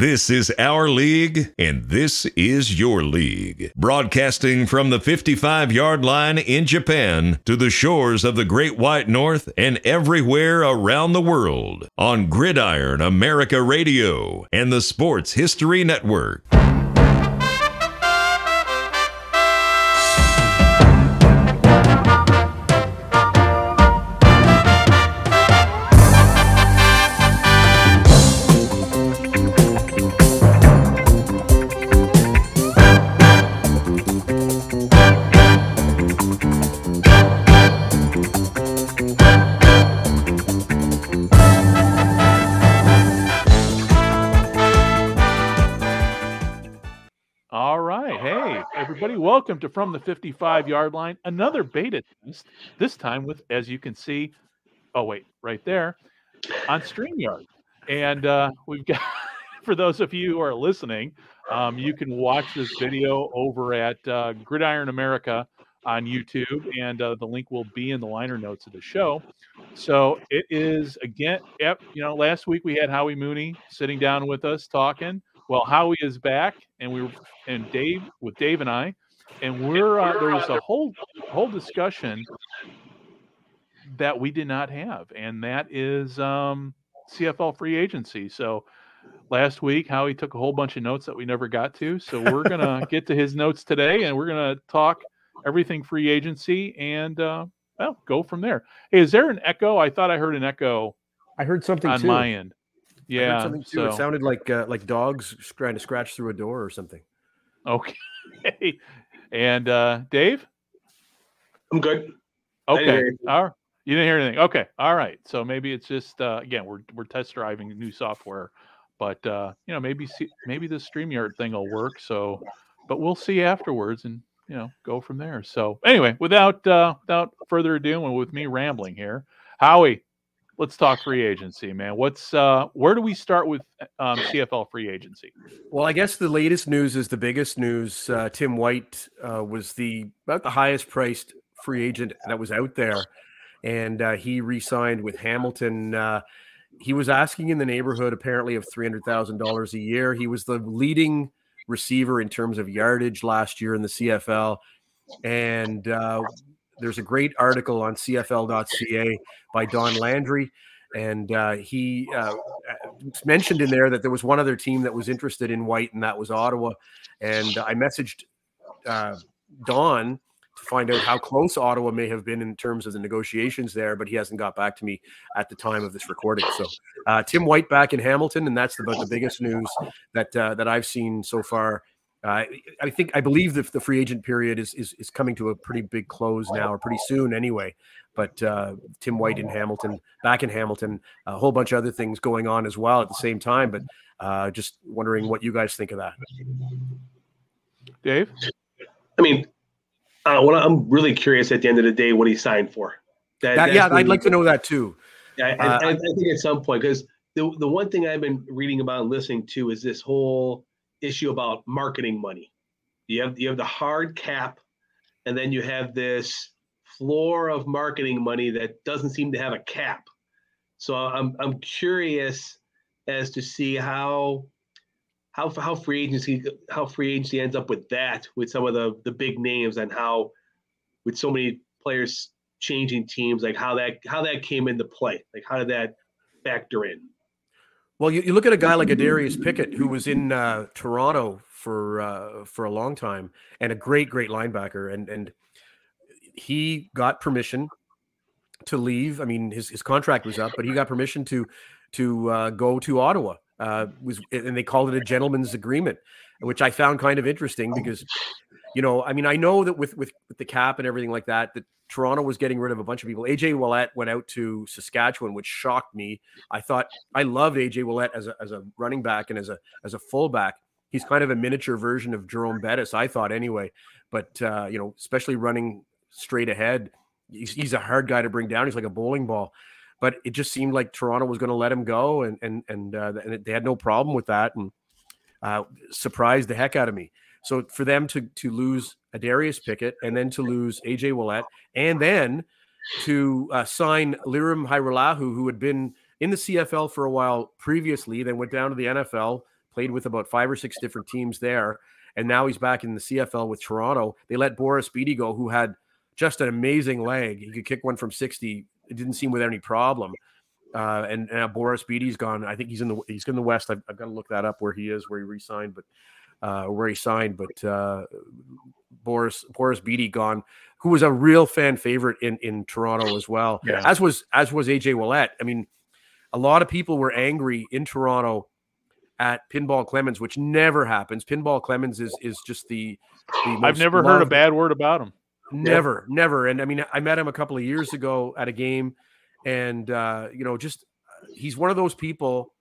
This is our league, and this is your league. Broadcasting from the 55 yard line in Japan to the shores of the Great White North and everywhere around the world on Gridiron America Radio and the Sports History Network. Welcome to From the 55 Yard Line, another beta test, this time with, as you can see, oh, wait, right there on StreamYard. And uh, we've got, for those of you who are listening, um, you can watch this video over at uh, Gridiron America on YouTube, and uh, the link will be in the liner notes of the show. So it is again, yep, you know, last week we had Howie Mooney sitting down with us talking. Well, Howie is back, and we were, and Dave with Dave and I, and we're uh, there's a whole whole discussion that we did not have, and that is um, CFL free agency. So last week, Howie took a whole bunch of notes that we never got to. So we're gonna get to his notes today, and we're gonna talk everything free agency and uh, well, go from there. Hey, is there an echo? I thought I heard an echo I heard something on too. my end. I heard Yeah. something too. So It sounded like uh, like dogs trying to scratch through a door or something. okay. and uh, Dave. I'm good. Okay. All right. You didn't hear anything. Okay. All right. So maybe it's just uh, again we're we're test driving new software, but uh, you know maybe see, maybe the Streamyard thing will work. So, but we'll see afterwards and you know go from there. So anyway, without uh, without further ado, and with me rambling here, Howie, let's talk free agency, man. What's uh, where do we start with um, CFL free agency? Well, I guess the latest news is the biggest news. Uh, Tim White uh, was the about the highest priced free agent that was out there, and uh, he re-signed with Hamilton. Uh, he was asking in the neighborhood apparently of three hundred thousand dollars a year. He was the leading receiver in terms of yardage last year in the CFL, and uh, there's a great article on CFL.ca by Don Landry, and uh, he uh, mentioned in there that there was one other team that was interested in White, and that was Ottawa. And I messaged uh, Don to find out how close Ottawa may have been in terms of the negotiations there, but he hasn't got back to me at the time of this recording. So uh, Tim White back in Hamilton, and that's about the biggest news that uh, that I've seen so far. Uh, I think I believe that the free agent period is, is is coming to a pretty big close now, or pretty soon anyway. But uh, Tim White in Hamilton, back in Hamilton, a whole bunch of other things going on as well at the same time. But uh, just wondering what you guys think of that. Dave. I mean, uh, what I'm really curious at the end of the day what he signed for. That, That- yeah, really- I'd like to know that too. I, I, Uh, I, I think at some point because the the one thing I've been reading about and listening to is this whole issue about marketing money. You have you have the hard cap, and then you have this floor of marketing money that doesn't seem to have a cap. So I'm I'm curious as to see how how how free agency how free agency ends up with that with some of the the big names and how with so many players changing teams like how that how that came into play like how did that factor in Well, you, you look at a guy like Adarius Pickett, who was in uh, Toronto for uh, for a long time, and a great, great linebacker, and and he got permission to leave. I mean, his, his contract was up, but he got permission to to uh, go to Ottawa. Uh, was and they called it a gentleman's agreement, which I found kind of interesting because, you know, I mean, I know that with with, with the cap and everything like that, that Toronto was getting rid of a bunch of people. AJ Ouellette went out to Saskatchewan, which shocked me. I thought I loved AJ Ouellette as a as a running back and as a as a fullback. He's kind of a miniature version of Jerome Bettis, I thought anyway. But uh, you know, especially running straight ahead, he's, he's a hard guy to bring down. He's like a bowling ball. But it just seemed like Toronto was going to let him go, and and and, uh, and they had no problem with that, and uh, surprised the heck out of me. So for them to to lose Adarius Pickett and then to lose AJ Ouellette and then to uh, sign Lirim Hajrullahu, who had been in the CFL for a while previously, then went down to the NFL, played with about five or six different teams there, and now he's back in the CFL with Toronto. They let Boris Bede go, who had just an amazing leg. He could kick one from 60. It didn't seem with any problem. Uh, and, and Boris Bede's gone. I think he's in the he's in the West. I've, I've, got to look that up where he is, where he resigned, but uh, where he signed. But uh, Boris Boris Bede gone, who was a real fan favorite in in Toronto as well. Yeah. As was as was AJ Ouellette. I mean, a lot of people were angry in Toronto at Pinball Clemons, which never happens. Pinball Clemons is is just the. the I've never heard a bad word about him. Never, yeah. never. And I mean, I met him a couple of years ago at a game, and uh, you know, just he's one of those people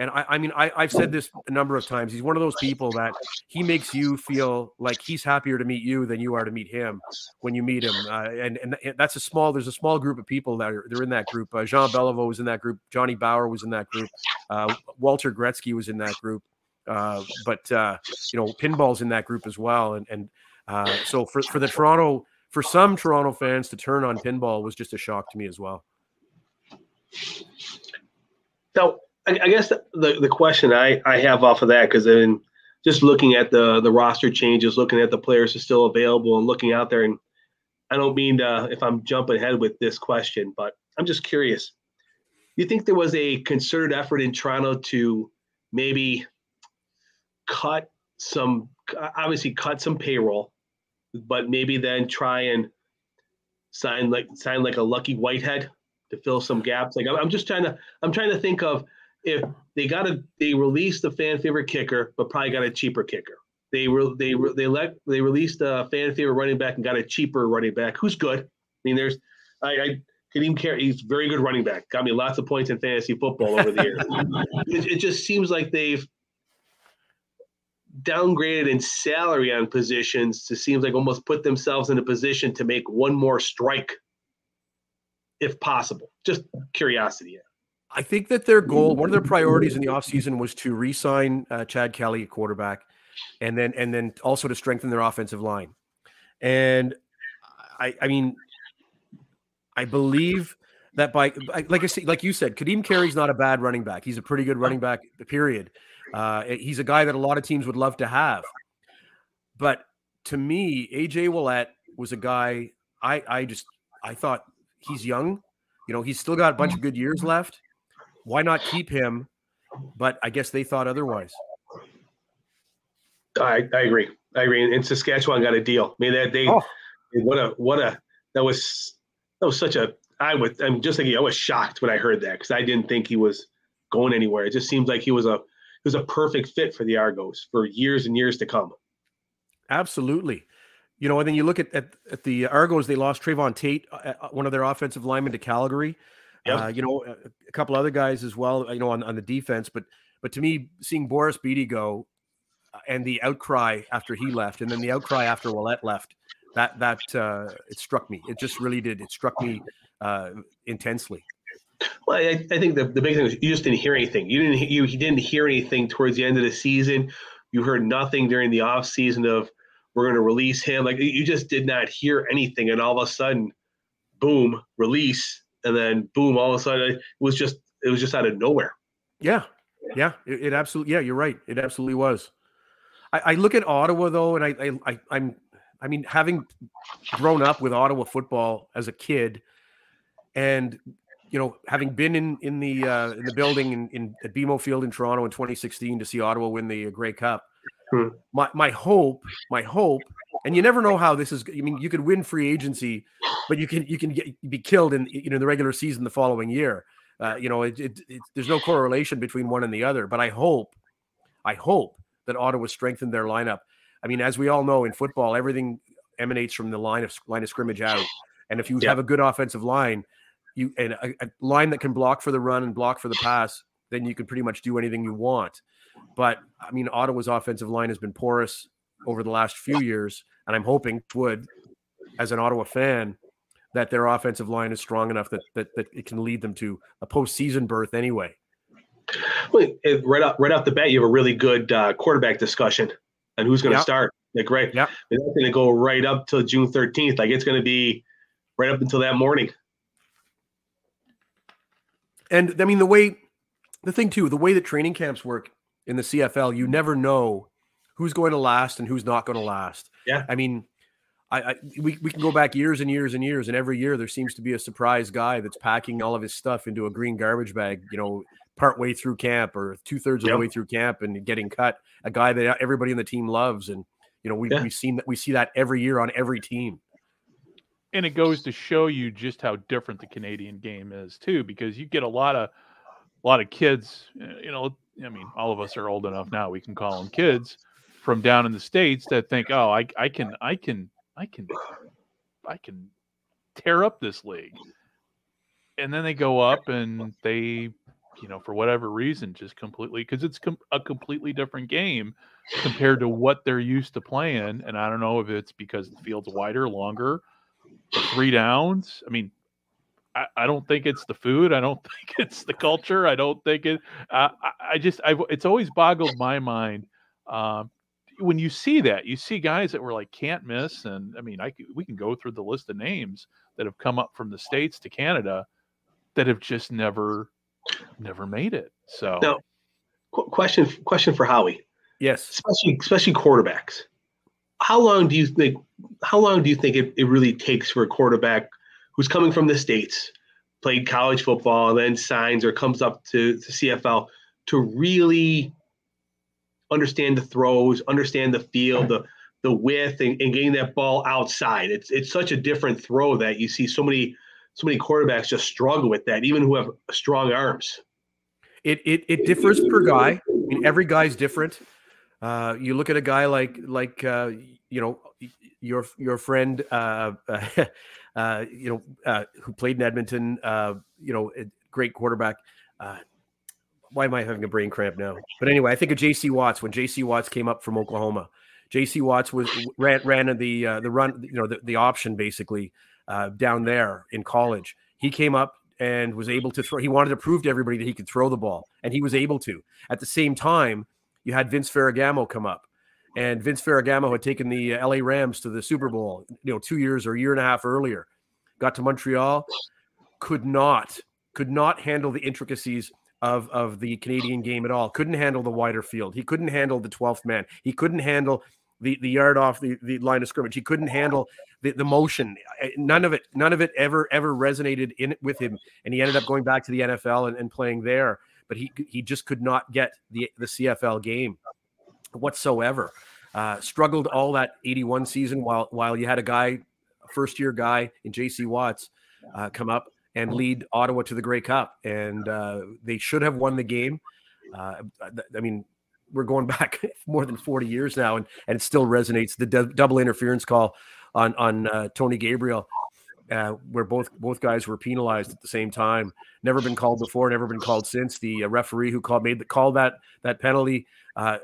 and I, I mean, I, I've said this a number of times. He's one of those people that he makes you feel like he's happier to meet you than you are to meet him when you meet him. Uh, and and that's a small. There's a small group of people that are they're in that group. Uh, Jean Beliveau was in that group. Johnny Bower was in that group. Uh, Walter Gretzky was in that group. Uh, but uh, you know, pinball's in that group as well. And and uh, so for for the Toronto for some Toronto fans to turn on pinball was just a shock to me as well. So I, I guess the, the, question I, I have off of that because then just looking at the the roster changes, looking at the players who are still available, and looking out there, and I don't mean to, if I'm jumping ahead with this question, but I'm just curious. Do You think there was a concerted effort in Toronto to maybe cut some, obviously cut some payroll, but maybe then try and sign like sign like a Lucky Whitehead to fill some gaps? Like I'm just trying to, I'm trying to think of if they got a they released the fan favorite kicker, but probably got a cheaper kicker. They were they were they let they released a fan favorite running back and got a cheaper running back who's good. I mean, there's I, I Kadeem Carey. he's very good running back. Got me lots of points in fantasy football over the years. it, it just seems like they've downgraded in salary on positions to seems like almost put themselves in a position to make one more strike if possible. Just curiosity. I think that their goal, one of their priorities in the offseason was to re-sign uh, Chad Kelly at quarterback, and then and then also to strengthen their offensive line. And I, I mean, I believe that by like I said, like you said, Kadeem Carey's not a bad running back. He's a pretty good running back. Period. Uh, he's a guy that a lot of teams would love to have. But to me, AJ Ouellette was a guy I I just I thought he's young. You know, he's still got a bunch of good years left why not keep him? But I guess they thought otherwise. I, I agree. I agree. And Saskatchewan got a deal. I mean, that they oh. what a what a that was that was such a I would I'm just thinking I was shocked when I heard that because I didn't think he was going anywhere. It just seemed like he was a he was a perfect fit for the Argos for years and years to come. Absolutely. You know, and then you look at, at, at the Argos, they lost Trayvon Tate, uh, uh one of their offensive linemen to Calgary. Yep. Uh, you know, a, a, couple other guys as well. You know, on, on the defense, but but to me, seeing Boris Bede go uh, and the outcry after he left, and then the outcry after Ouellette left, that that uh, it struck me. It just really did. It struck me uh, intensely. Well, I, I, think the, the big thing was you just didn't hear anything. You didn't you, you didn't hear anything towards the end of the season. You heard nothing during the off season of we're going to release him. Like you just did not hear anything, and all of a sudden, boom, release and then boom, all of a sudden it was just it was just out of nowhere. Yeah, yeah, it, it absolutely. Yeah, you're right. It absolutely was. I, I look at Ottawa though, and I, I, I I'm I mean, having grown up with Ottawa football as a kid, and you know, having been in in the uh, in the building in, in at BMO Field in Toronto in 2016 to see Ottawa win the Grey Cup, hmm. my my hope, my hope and you never know how this is. I mean, you could win free agency, but you can you can get be killed in you know the regular season the following year. Uh, you know, it, it, it, there's no correlation between one and the other. But I hope, I hope that Ottawa strengthened their lineup. I mean, as we all know in football, everything emanates from the line of line of scrimmage out. And if you yeah. have a good offensive line, you and a, a line that can block for the run and block for the pass, then you can pretty much do anything you want. But I mean, Ottawa's offensive line has been porous over the last few years, and I'm hoping would, as an Ottawa fan, that their offensive line is strong enough that that, that it can lead them to a postseason berth anyway. Well, right off right off the bat, you have a really good uh, quarterback discussion and who's going to yep. start. Like right, yeah, it's going to go right up till June 13th. Like it's going to be right up until that morning. And I mean the way, the thing too, the way that training camps work in the CFL, you never know who's going to last and who's not going to last. Yeah. I mean, I, I we, we can go back years and years and years, and every year there seems to be a surprise guy that's packing all of his stuff into a green garbage bag, you know, part way through camp or two thirds of the way through camp and getting cut. A guy that everybody in the team loves, and you know, we Yeah. we've seen that we see that every year on every team. and it goes to show you just how different the Canadian game is too, because you get a lot of a lot of kids. uh, You know, I mean, all of us are old enough now; we can call them kids from down in the states that think, "Oh, I, I can, I can, I can, I can tear up this league," and then they go up and they, you know, for whatever reason, just completely because it's com- a completely different game compared to what they're used to playing. And I don't know if it's because the field's wider, longer, three downs. I mean, I, I don't think it's the food. I don't think it's the culture. I don't think it. Uh, I, I just, I, it's always boggled my mind. Um, when you see that, you see guys that were like can't miss, and I mean, I we can go through the list of names that have come up from the states to Canada that have just never, never made it. So No. Qu- question question for Howie, Yes, especially especially quarterbacks. How long do you think? How long do you think it, it really takes for a quarterback who's coming from the states, played college football, and then signs or comes up to, to CFL to really understand the throws, understand the field, the the width, and, and getting that ball outside? It's it's such a different throw that you see so many so many quarterbacks just struggle with that, even who have strong arms. it it it differs per guy. I mean, every guy's different. Uh, you look at a guy like like uh, you know your your friend uh, uh, you know uh, who played in Edmonton. Uh, you know, a great quarterback. Why am I having a brain cramp now? But anyway, I think of J.C. Watts when J.C. Watts came up from Oklahoma. J.C. Watts was ran ran the uh, the run you know the, the option basically uh, down there in college. He came up and was able to throw. He wanted to prove to everybody that he could throw the ball, and he was able to. At the same time, you had Vince Ferragamo come up, and Vince Ferragamo had taken the uh, LA Rams to the Super Bowl, you know, two years or a year and a half earlier. Got to Montreal, could not could not handle the intricacies of of the Canadian game at all. Couldn't handle the wider field. He couldn't handle the 12th man. He couldn't handle the, the yard off the, the line of scrimmage. He couldn't handle the, the motion. None of it, none of it ever, ever resonated in with him. And he ended up going back to the NFL and, and playing there. But he he just could not get the the CFL game whatsoever. Uh, struggled all that 81 season while while you had a guy, first year guy in JC Watts, uh, come up and lead Ottawa to the Grey Cup. And uh, they should have won the game. Uh, I mean, we're going back more than 40 years now, and, and it still resonates. The dou- double interference call on on uh, Tony Gabriel, uh, where both both guys were penalized at the same time, never been called before, never been called since. The uh, referee who called made the call that that penalty. Uh,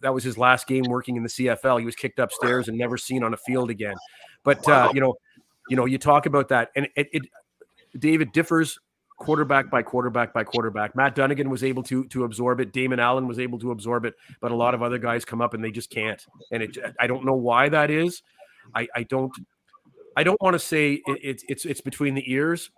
that was his last game working in the CFL. He was kicked upstairs and never seen on a field again. But uh, you know, you know, you talk about that, and it, it David differs quarterback by quarterback by quarterback. Matt Dunnigan was able to to absorb it. Damon Allen was able to absorb it, but a lot of other guys come up and they just can't. And it, I don't know why that is. I, I don't. I don't want to say it, it's it's it's between the ears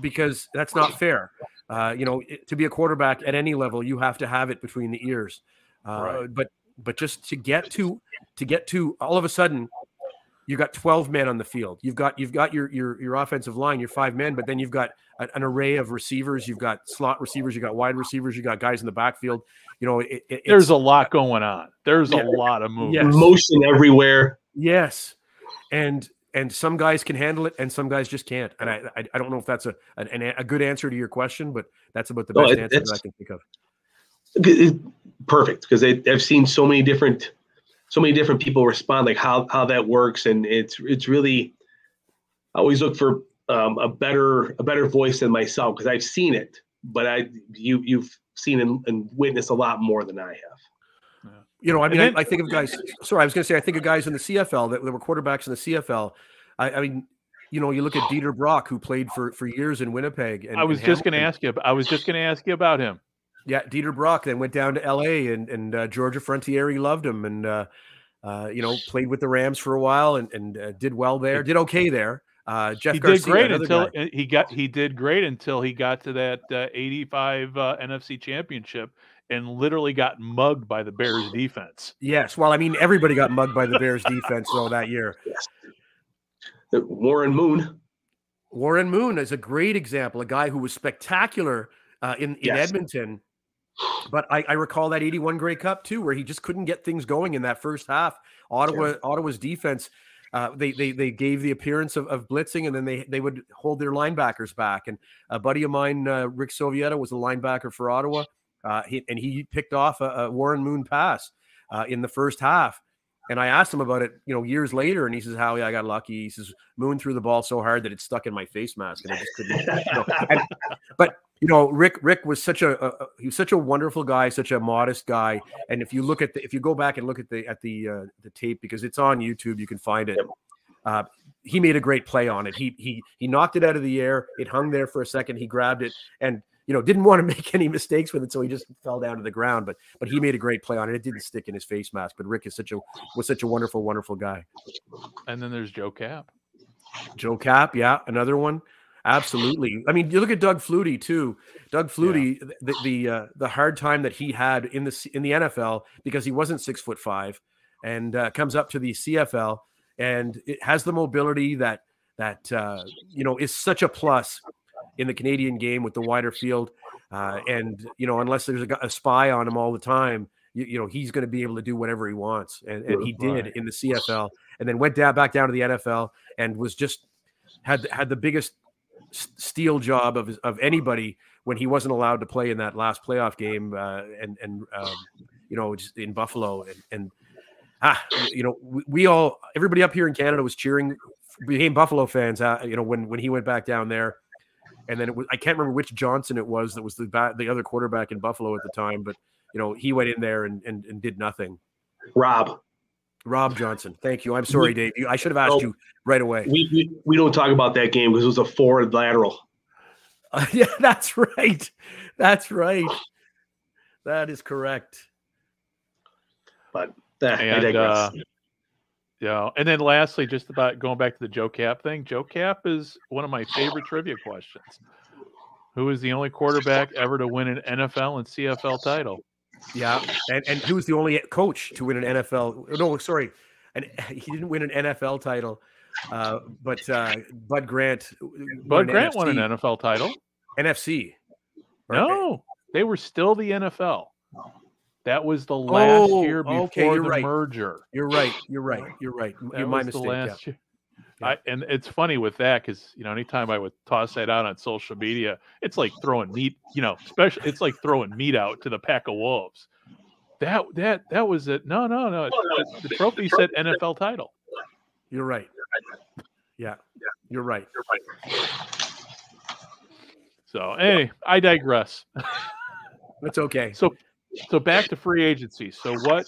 because that's not fair. Uh, you know, it- to be a quarterback at any level, you have to have it between the ears. Uh, Right. But but just to get to to get to all of a sudden you've got 12 men on the field. You've got you've got your your your offensive line, your five men, but then you've got an, an array of receivers. You've got slot receivers. You've got wide receivers. You've got guys in the backfield. You know, it, it, there's a lot going on. There's Yeah. a lot of movement. Yes. Motion everywhere. yes, and and some guys can handle it, and some guys just can't. And I I, I don't know if that's a an, an- a good answer to your question, but that's about the No, best it- answer that I can think of. It- perfect because I've seen so many different so many different people respond like how how that works and it's it's really I always look for um, a better a better voice than myself because I've seen it but I you you've seen and, and witnessed a lot more than I have. You know, I mean, then- I, I think of guys. Sorry, I was going to say, I think of guys in the CFL that, that were quarterbacks in the CFL. I, I mean, you know, you look at Dieter Brock, who played for for years in Winnipeg. And, I was and just going to ask you. I was just going to ask you about him. Yeah, Dieter Brock then went down to L.A. and and uh, Georgia Frontiere loved him, and uh, uh, you know, played with the Rams for a while and and uh, did well there, did okay there. Uh, Jeff he Garcia, did great until guy. he got he did great until he got to that uh, 85 uh, NFC championship and literally got mugged by the Bears defense. Yes. Well, I mean, everybody got mugged by the Bears defense though that year. Yes. Warren Moon. Warren Moon is a great example, a guy who was spectacular uh, in, in yes. Edmonton. But I, I, recall that 81 Grey Cup too, where he just couldn't get things going in that first half. Ottawa, yeah. Ottawa's defense, uh, they, they they gave the appearance of, of, blitzing, and then they they would hold their linebackers back. And a buddy of mine, uh, Rick Sowieta, was a linebacker for Ottawa, uh, he, and he picked off a, a Warren Moon pass uh, in the first half. And I asked him about it, you know, years later, and he says, "Howie, I got lucky." He says, "Moon threw the ball so hard that it stuck in my face mask, and I just couldn't." You know. and, but you know, Rick Rick was such a, a, he was such a wonderful guy, such a modest guy. And if you look at the, if you go back and look at the at the uh, the tape because it's on YouTube, you can find it. Uh, he made a great play on it. He he he knocked it out of the air. It hung there for a second. He grabbed it and you know, didn't want to make any mistakes with it, so he just fell down to the ground. But but he made a great play on it. It didn't stick in his face mask. But Rick is such a was such a wonderful, wonderful guy. And then there's Joe Kapp. Joe Kapp, yeah, another one. Absolutely. I mean, you look at Doug Flutie too. Doug Flutie, yeah. the the, uh, the hard time that he had in the in the NFL because he wasn't six foot five, and uh, comes up to the CFL and it has the mobility that that uh, you know is such a plus in the Canadian game with the wider field. Uh, and you know, unless there's a, a, spy on him all the time, you, you know he's going to be able to do whatever he wants, and, and he did in the CFL, and then went down back down to the NFL and was just had had the biggest steal job of of anybody when he wasn't allowed to play in that last playoff game, uh, and and um, you know just in Buffalo, and, and ah, you know we, we, all everybody up here in Canada was cheering, became Buffalo fans, uh, you know when when he went back down there and then it was I can't remember which Johnson it was that was the bat, the other quarterback in Buffalo at the time, but you know he went in there and and, and did nothing. Rob. Rob Johnson. Thank you. I'm sorry, Dave. I should have asked oh, you right away. We, we, we don't talk about that game because it was a forward lateral. Uh, yeah, that's right. That's right. That is correct. But uh, and, uh, yeah, and then lastly, just about going back to the Joe Kapp thing. Joe Kapp is one of my favorite trivia questions. Who is the only quarterback ever to win an NFL and CFL title? Yeah, and and who was the only coach to win an NFL? No, sorry, and he didn't win an NFL title, uh, but uh, Bud Grant. Bud Grant NFC, won an NFL title. NFC. No, they were still the NFL. That was the last oh, year before okay, the right. merger. You're right. You're right. You're right. That you're my mistake. last yeah. Yeah. I, and it's funny with that because you know anytime I would toss that out on social media, it's like throwing meat. You know, especially it's like throwing meat out to the pack of wolves. That that that was it. No, no, no. The, the trophy said NFL title. You're right. Yeah, you're right. You're right. So, hey, I digress. That's okay. So so back to free agency. So what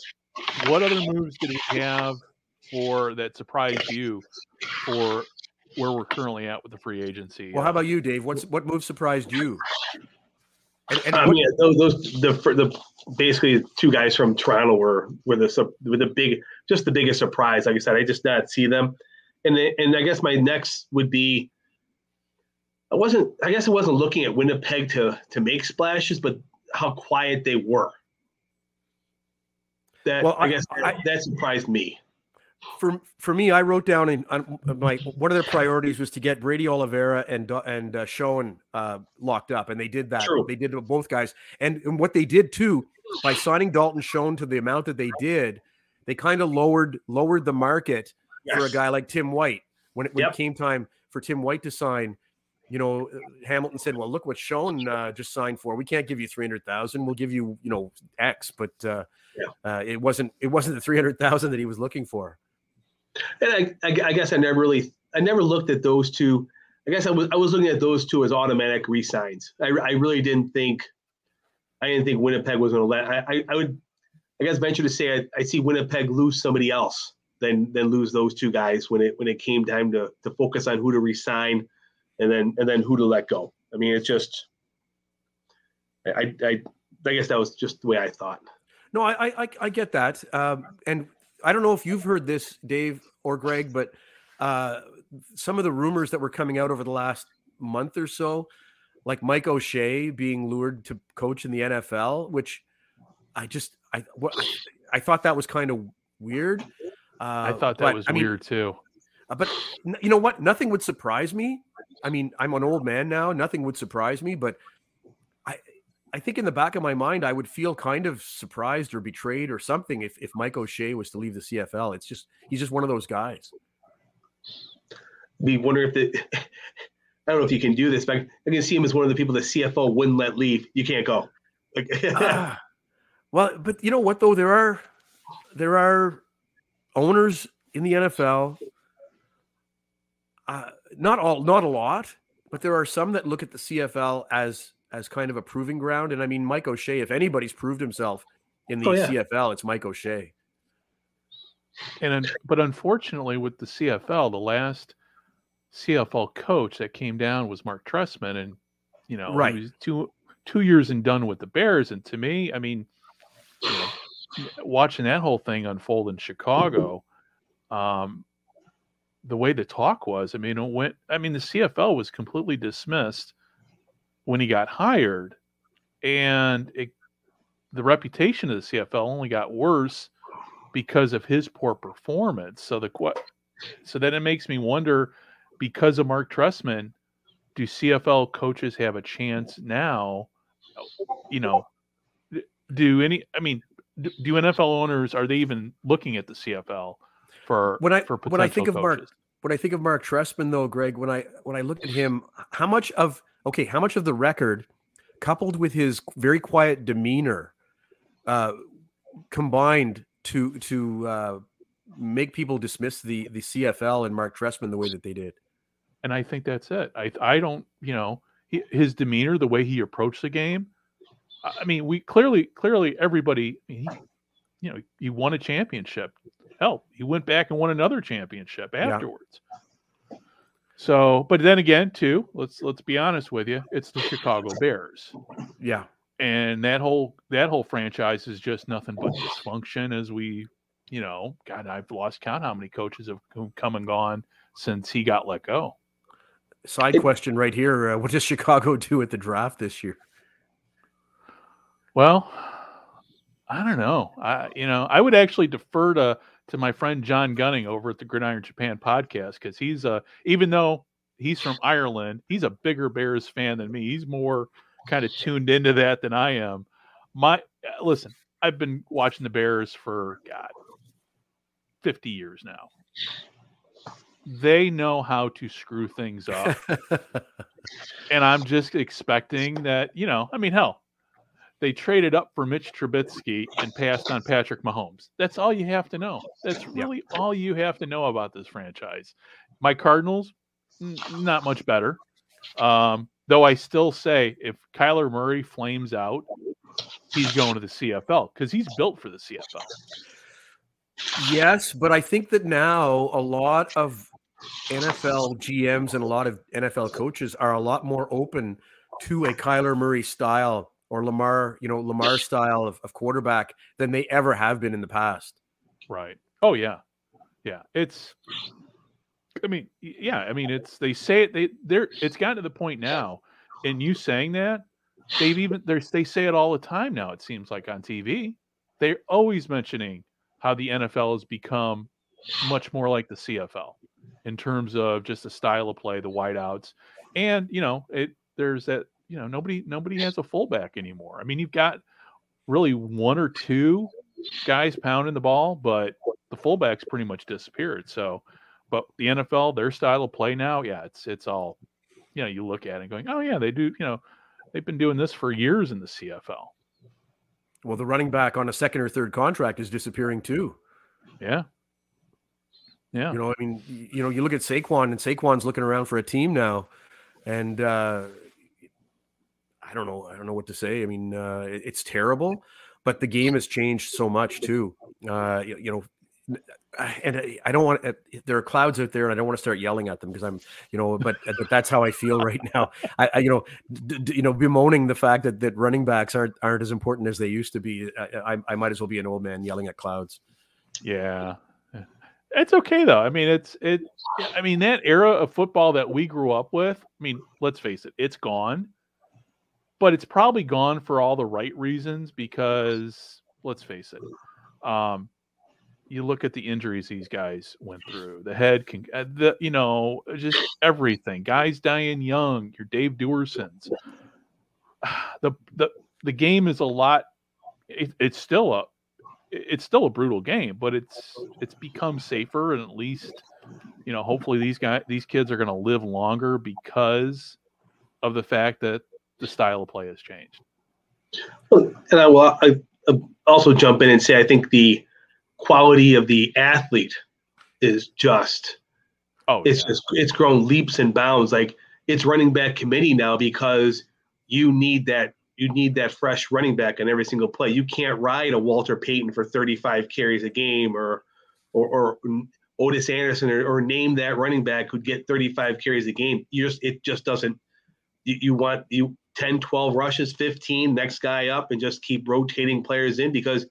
what other moves did he have for that surprised you for where we're currently at with the free agency? Well, how uh, about you, Dave? What's what move surprised you? And, and I mean, those, those the the basically two guys from Toronto were were the were the big just the biggest surprise. Like I said, I just did not see them, and and I guess my next would be. I wasn't. I guess I wasn't looking at Winnipeg to to make splashes, but how quiet they were. That well, I, I guess I, that, surprised me. For for me, I wrote down in on my one of their priorities was to get Brady Oliveira and and uh, Schoen uh, locked up, and they did that. True. They did both guys, and, and what they did too by signing Dalton Schoen to the amount that they did, they kind of lowered lowered the market yes. for a guy like Tim White when it, when yep. it came time for Tim White to sign you know, uh, Hamilton said, "Well, look what Schoen uh, just signed for. We can't give you three hundred thousand. We'll give you, you know, X." But uh, yeah. uh, it wasn't it wasn't the three hundred thousand that he was looking for. And I, I, I, guess I never really I never looked at those two. I guess I was I was looking at those two as automatic resigns. I, I really didn't think I didn't think Winnipeg was going to let. I, I, I would I guess venture to say I, I see Winnipeg lose somebody else than than lose those two guys when it when it came time to to focus on who to resign and then and then who to let go. I mean, it's just I I I guess that was just the way I thought. No, I I I get that, um, and I don't know if you've heard this, Dave or Greg, but uh, some of the rumors that were coming out over the last month or so, like Mike O'Shea being lured to coach in the NFL, which I just I what I, I thought that was kind of weird. Uh, I thought that but, was I mean, weird too. uh, but you know what? Nothing would surprise me. I mean, I'm an old man now. Nothing would surprise me, but I I think in the back of my mind, I would feel kind of surprised or betrayed or something if if Mike O'Shea was to leave the CFL. It's just he's just one of those guys. We wonder if the I don't know if you can do this, but I can see him as one of the people the CFO wouldn't let leave. You can't go. Like, Ah. well, but you know what though? There are there are owners in the NFL. Uh, not all, not a lot, but there are some that look at the CFL as as kind of a proving ground. And I mean, Mike O'Shea. If anybody's proved himself in the Oh, yeah. CFL, it's Mike O'Shea. And but unfortunately, with the CFL, the last CFL coach that came down was Marc Trestman, and you know, Right. he was two two years and done with the Bears. And to me, I mean, you know, watching that whole thing unfold in Chicago, um, the way the talk was, I mean, it went. I mean, the CFL was completely dismissed when he got hired, and it, the reputation of the CFL only got worse because of his poor performance. So the so then it makes me wonder because of Marc Trestman, do CFL coaches have a chance now? You know, do any? I mean, do NFL owners are they even looking at the CFL for When I- for when I think potential of Mark- coaches? When I think of Marc Trestman, though, Greg, when I when I looked at him, how much of okay, how much of the record, coupled with his very quiet demeanor, uh, combined to to uh, make people dismiss the the CFL and Marc Trestman the way that they did. and I think that's it. I I don't, you know, he, his demeanor, the way he approached the game. I I mean, we clearly, clearly, everybody, he, you know, he won a championship. Hell, he went back and won another championship Yeah. afterwards. So, but then again, too, let's let's be honest with you, it's the Chicago Bears, Yeah, and that whole that whole franchise is just nothing but dysfunction. As we, you know, God, I've lost count how many coaches have come and gone since he got let go. Side It- question right here: uh, What does Chicago do at the draft this year? Well, I don't know. I you know, I would actually defer to to my friend John Gunning over at the Gridiron Japan podcast because he's uh even though he's from Ireland, he's a bigger Bears fan than me. He's more kind of tuned into that than I am. My uh, listen, I've been watching the Bears for God 50 years now. They know how to screw things up and I'm just expecting that, you know, I mean, hell, they traded up for Mitch Trubisky and passed on Patrick Mahomes. That's all you have to know. That's really all you have to know about this franchise. My Cardinals, n- not much better. Um, though I still say if Kyler Murray flames out, he's going to the CFL because he's built for the CFL. yes, but I think that now a lot of NFL GMs and a lot of NFL coaches are a lot more open to a Kyler Murray style or Lamar, you know, Lamar style of, of quarterback than they ever have been in the past. Right. Oh yeah. Yeah. It's I mean, yeah, I mean it's they say it they they're it's gotten to the point now, and you saying that, they've even they they say it all the time now, it seems like on TV. They're always mentioning how the NFL has become much more like the CFL in terms of just the style of play, the wideouts. And, you know, it there's that, you know, nobody nobody has a fullback anymore. I mean, you've got really one or two guys pounding the ball, but the fullbacks pretty much disappeared. So, but the NFL, their style of play now, yeah, it's it's all, you know, you look at it and going, oh yeah, they do, you know, they've been doing this for years in the CFL. Well, the running back on a second or third contract is disappearing too. Yeah, yeah, You know, I mean, you know, you look at Saquon and Saquon's looking around for a team now, and uh, I don't know, I don't know what to say. I mean, uh, it- it's terrible, but the game has changed so much too. Uh, you, you know, and I- don't want. uh, There are clouds out there, and I don't want to start yelling at them because I'm, you know, but but that's how I feel right now. I, I you know, d- d- you know, bemoaning the fact that that running backs aren't aren't as important as they used to be. I, I, I might as well be an old man yelling at clouds. yeah. It's okay though. I mean, it's it. I mean, that era of football that we grew up with. I mean, let's face it, it's gone. But it's probably gone for all the right reasons because let's face it. Um, you look at the injuries these guys went through, the head can, uh, the you know, just everything. Guys dying young. Your Dave Duersons. The the the game is a lot. It, it's still a it's still a brutal game, but it's it's become safer and at least you know hopefully these guys these kids are going to live longer because of the fact that the style of play has changed. Well, and I will I, I also jump in and say I think the quality of the athlete is just Oh, it's yeah. just it's grown leaps and bounds. Like it's running back committee now because you need that you need that fresh running back on every single play. You can't ride a Walter Payton for 35 carries a game or or, or Ottis Anderson or, or name that running back who'd get 35 carries a game. You just it just doesn't you, you want you 10, 12 rushes, 15, next guy up and just keep rotating players in because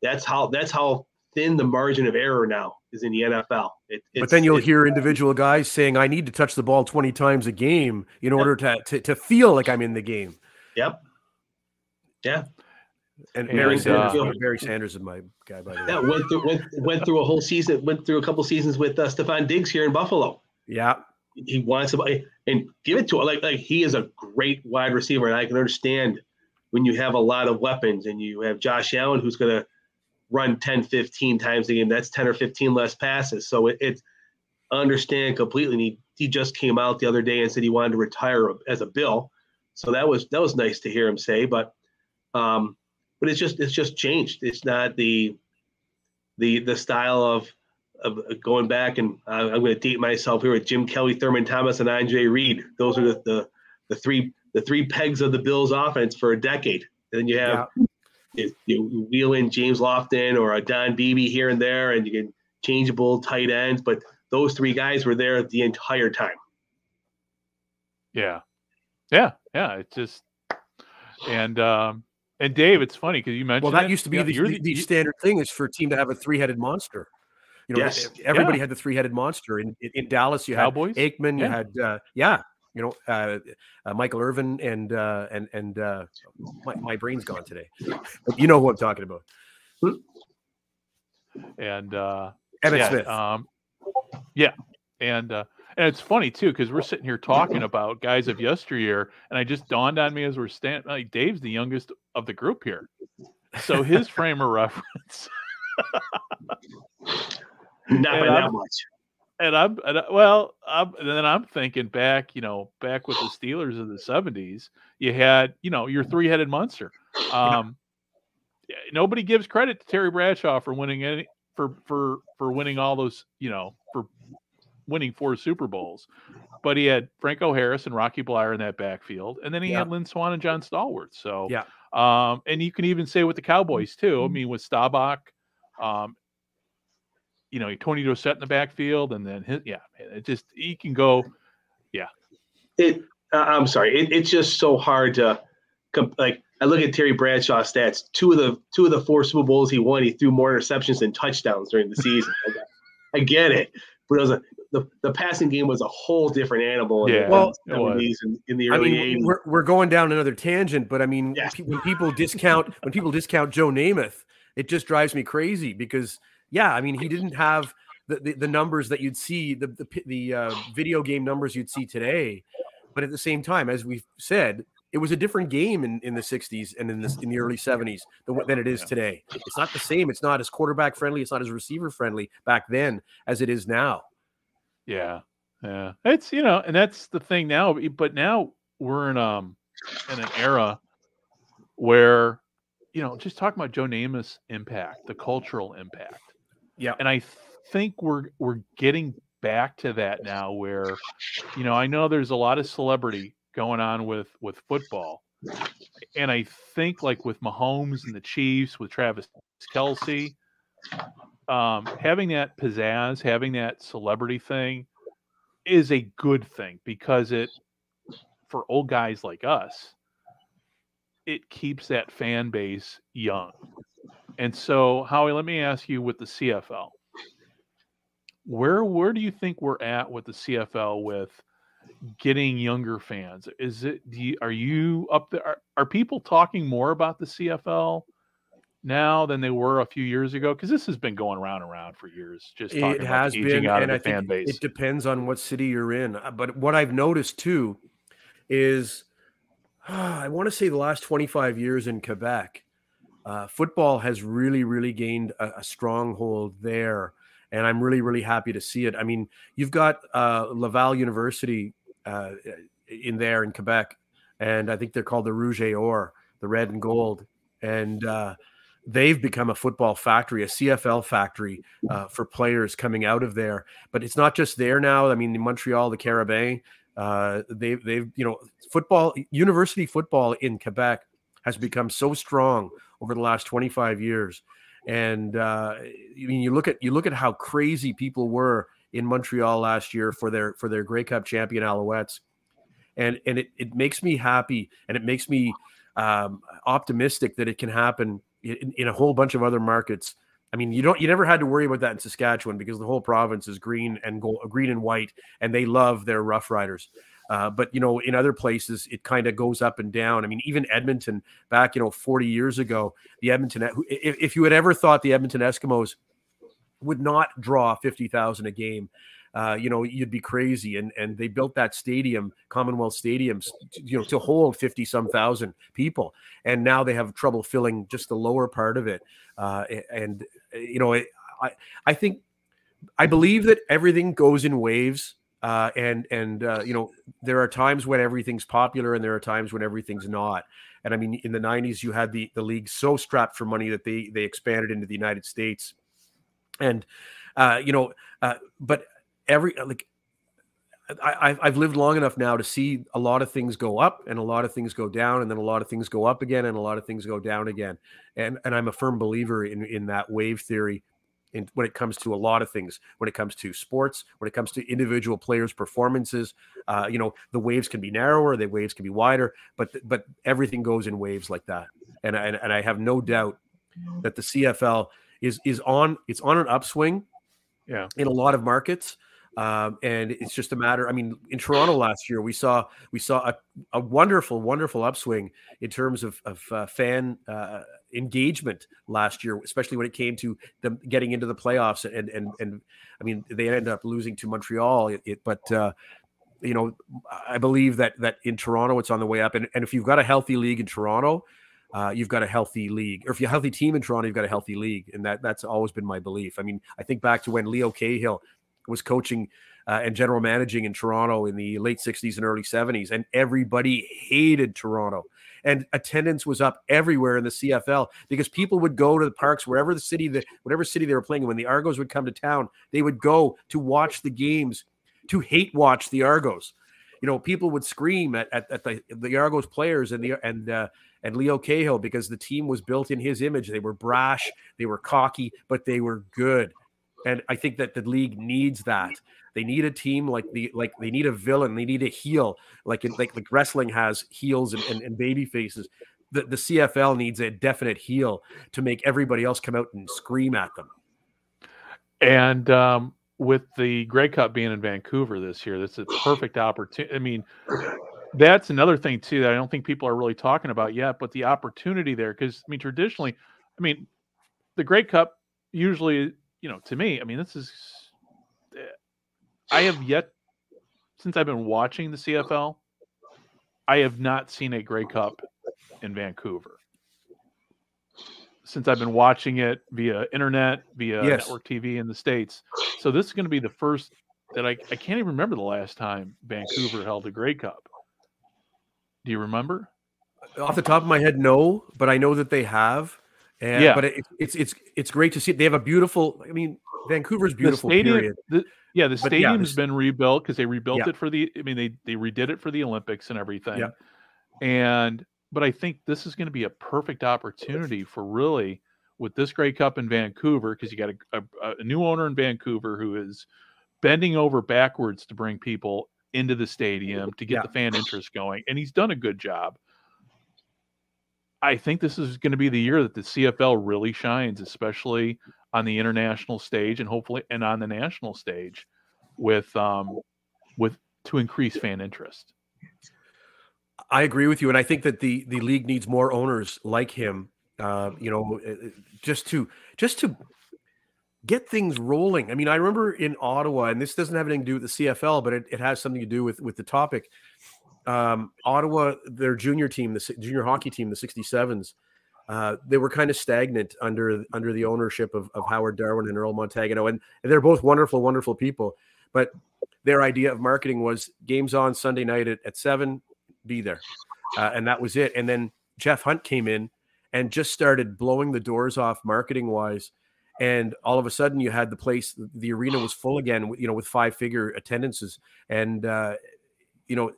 that's how that's how thin the margin of error now is in the NFL. It, But then you'll it- hear individual guys saying, "I need to touch the ball twenty times a game in order to to, to feel like I'm in the game." Yep. Yeah. And And, Barry uh, Sanders, Barry Sanders is my guy by the way. Yeah. Went through went, went through a whole season, went through a couple seasons with uh, Stefon Diggs here in Buffalo. Yeah, He wants somebody and give it to him. Like like he is a great wide receiver, and I can understand when you have a lot of weapons and you have Josh Allen who's gonna run 10, 15 times a game. That's 10 or 15 less passes. So it, it's understand completely. And he, he just came out the other day and said he wanted to retire as a bill. So that was that was nice to hear him say. But um, but it's just it's just changed. It's not the the the style of of going back and uh, I'm going to date myself here with Jim Kelly, Thurman Thomas, and Andre Reed. Those are the the, the three the three pegs of the Bills offense for a decade. And then you have you, you wheel in James Lofton or a Don Beebe here and there, and you can changeable tight ends. But those three guys were there the entire time. Yeah. Yeah. Yeah. It's just and um and Dave, it's funny because you mentioned well, that it. used to be Yeah, the, you're the, the standard thing is for a team to have a three-headed monster. You know, Yes. everybody Yeah. had the three-headed monster. In, in, in Dallas, you had Cowboys. Aikman, you had uh, yeah, you know, uh, uh, Michael Irvin, and uh, and and uh, my, my brain's gone today. You know who I'm talking about? and uh Emmitt yeah, Smith. Um, yeah, and uh, and it's funny too because we're sitting here talking about guys of yesteryear, and I just dawned on me as we're standing. Like Dave's the youngest of the group here, so his frame of reference. Not by that much. And I'm and I- well, I'm, and then I'm thinking back, you know, back with the Steelers of the '70s. You had, you know, your three-headed monster. Um, nobody gives credit to Terry Bradshaw for winning any for for for winning all those, you know, for winning four Super Bowls. But he had Franco Harris and Rocky Bleier in that backfield, and then he Yeah. had Lynn Swann and John Stallworth. So Yeah. um, and you can even say with the Cowboys too. I mean, with Staubach, um, you know, Tony Dorsett in the backfield, and then his, yeah, it just he can go. Yeah. It. Uh, I'm sorry. It, it's just so hard to, comp- like. I look at Terry Bradshaw's stats. Two of the two of the four Super Bowls he won, he threw more interceptions than touchdowns during the season. I get it, but it was a the, the passing game was a whole different animal. In Yeah, the Well, it was. 70s and in the I early mean, 80s. we're, we're going down another tangent, but I mean, Yes. when people discount when people discount Joe Namath, it just drives me crazy because yeah, I mean, he didn't have the, the, the numbers that you'd see the the, the uh, video game numbers you'd see today, but at the same time, as we've said, it was a different game in, in the 60s and in the in the early 70s than, than it is today. It's not the same. It's not as quarterback friendly. It's not as receiver friendly back then as it is now. Yeah, yeah. It's you know, and that's the thing now. But now we're in um in an era where you know, just talking about Joe Namath's impact, the cultural impact. Yeah. and I think we're we're getting back to that now, where you know, I know there's a lot of celebrity going on with with football, and I think like with Mahomes and the Chiefs, with Travis Kelce, um, having that pizzazz, having that celebrity thing is a good thing because it, for old guys like us, it keeps that fan base young. And so, Howie, let me ask you with the CFL, where where do you think we're at with the CFL with getting younger fans? Is it do you, are you up there? Are, are people talking more about the CFL now than they were a few years ago? Because this has been going around and around for years. Just talking It has been, and I think it depends on what city you're in. Uh, But what I've noticed too is, I want to say the last 25 years in Quebec, uh, football has really, really gained a, a stronghold there, and I'm really, really happy to see it. I mean, you've got uh, Laval University uh, in there in Quebec, and I think they're called the Rouge et Or, the red and gold, and uh, they've become a football factory, a CFL factory uh, for players coming out of there. But it's not just there now. I mean, in Montreal, the Carabin, uh, they've they've you know football, university football in Quebec has become so strong over the last 25 years. And uh, I mean, you look at you look at how crazy people were in Montreal last year for their for their Grey Cup champion Alouettes, and and it it makes me happy and it makes me um, optimistic that it can happen in, in a whole bunch of other markets. I mean, you don't you never had to worry about that in Saskatchewan because the whole province is green and gold, green and white, and they love their Rough Riders. Uh, but you know, in other places, it kind of goes up and down. I mean, even Edmonton back, you know, 40 years ago, the Edmonton. If, if you had ever thought the Edmonton Eskimos would not draw 50,000 a game, uh, you know, you'd be crazy. And and they built that stadium, Commonwealth Stadium, you know, to hold 50 some thousand people. And now they have trouble filling just the lower part of it. Uh, and you know, I I think I believe that everything goes in waves. Uh, and and uh, you know there are times when everything's popular and there are times when everything's not. And I mean, in the '90s, you had the the league so strapped for money that they they expanded into the United States, and uh, you know, uh, but every like I, I've lived long enough now to see a lot of things go up and a lot of things go down, and then a lot of things go up again and a lot of things go down again. And and I'm a firm believer in in that wave theory. In, when it comes to a lot of things, when it comes to sports, when it comes to individual players' performances, uh, you know, the waves can be narrower, the waves can be wider, but but everything goes in waves like that. And and, and I have no doubt that the CFL is is on it's on an upswing, yeah, in a lot of markets. Um, and it's just a matter. I mean, in Toronto last year, we saw we saw a, a wonderful, wonderful upswing in terms of, of uh, fan uh, engagement last year, especially when it came to them getting into the playoffs. And and and I mean, they ended up losing to Montreal. It, it, but uh, you know, I believe that that in Toronto, it's on the way up. And and if you've got a healthy league in Toronto. Uh, you've got a healthy league, or if you're a healthy team in Toronto, you've got a healthy league, and that that's always been my belief. I mean, I think back to when Leo Cahill was coaching uh, and general managing in Toronto in the late 60s and early 70s, and everybody hated Toronto. And attendance was up everywhere in the CFL because people would go to the parks wherever the city, that whatever city they were playing. When the Argos would come to town, they would go to watch the games, to hate watch the Argos. You know, people would scream at, at, at the the Argos players and the and uh, and Leo Cahill because the team was built in his image. They were brash, they were cocky, but they were good. And I think that the league needs that. They need a team like the like they need a villain, they need a heel, like in, like like wrestling has heels and, and, and baby faces. The, the CFL needs a definite heel to make everybody else come out and scream at them. And um, with the Grey Cup being in Vancouver this year, that's a perfect opportunity. I mean, that's another thing too that I don't think people are really talking about yet, but the opportunity there, because I mean, traditionally, I mean, the Grey Cup usually, you know, to me, I mean, this is, I have yet since I've been watching the CFL, I have not seen a Grey Cup in Vancouver. Since I've been watching it via internet, via Yes. network TV in the States. So this is going to be the first that I, I can't even remember the last time Vancouver held a Grey Cup. Do you remember? Off the top of my head, no, but I know that they have. And, Yeah. but it, it's it's it's great to see. They have a beautiful. I mean, Vancouver's beautiful. The stadium, period. the- yeah, the But yeah, stadium's this- been rebuilt because they rebuilt Yeah. it for the. I mean, they they redid it for the Olympics and everything. Yeah. And but I think this is going to be a perfect opportunity for really with this Grey Cup in Vancouver because you got a, a, a new owner in Vancouver who is bending over backwards to bring people into the stadium to get Yeah. the fan interest going, and he's done a good job. I think this is going to be the year that the CFL really shines, especially on the international stage and hopefully and on the national stage with um with to increase fan interest. I agree with you, and I think that the the league needs more owners like him Uh, you know, uh, just to just to get things rolling. I mean, I remember in Ottawa, and this doesn't have anything to do with the CFL, but it, it has something to do with with the topic. Um, Ottawa, their junior team, the junior hockey team, the 67s, uh, they were kind of stagnant under under the ownership of, of Howard Darwin and Earl Montagano, and, and they're both wonderful, wonderful people. But their idea of marketing was games on Sunday night at, at seven, be there, uh, and that was it. And then Jeff Hunt came in and just started blowing the doors off marketing wise. And all of a sudden, you had the place, the arena was full again, you know, with five figure attendances. And, uh, you know,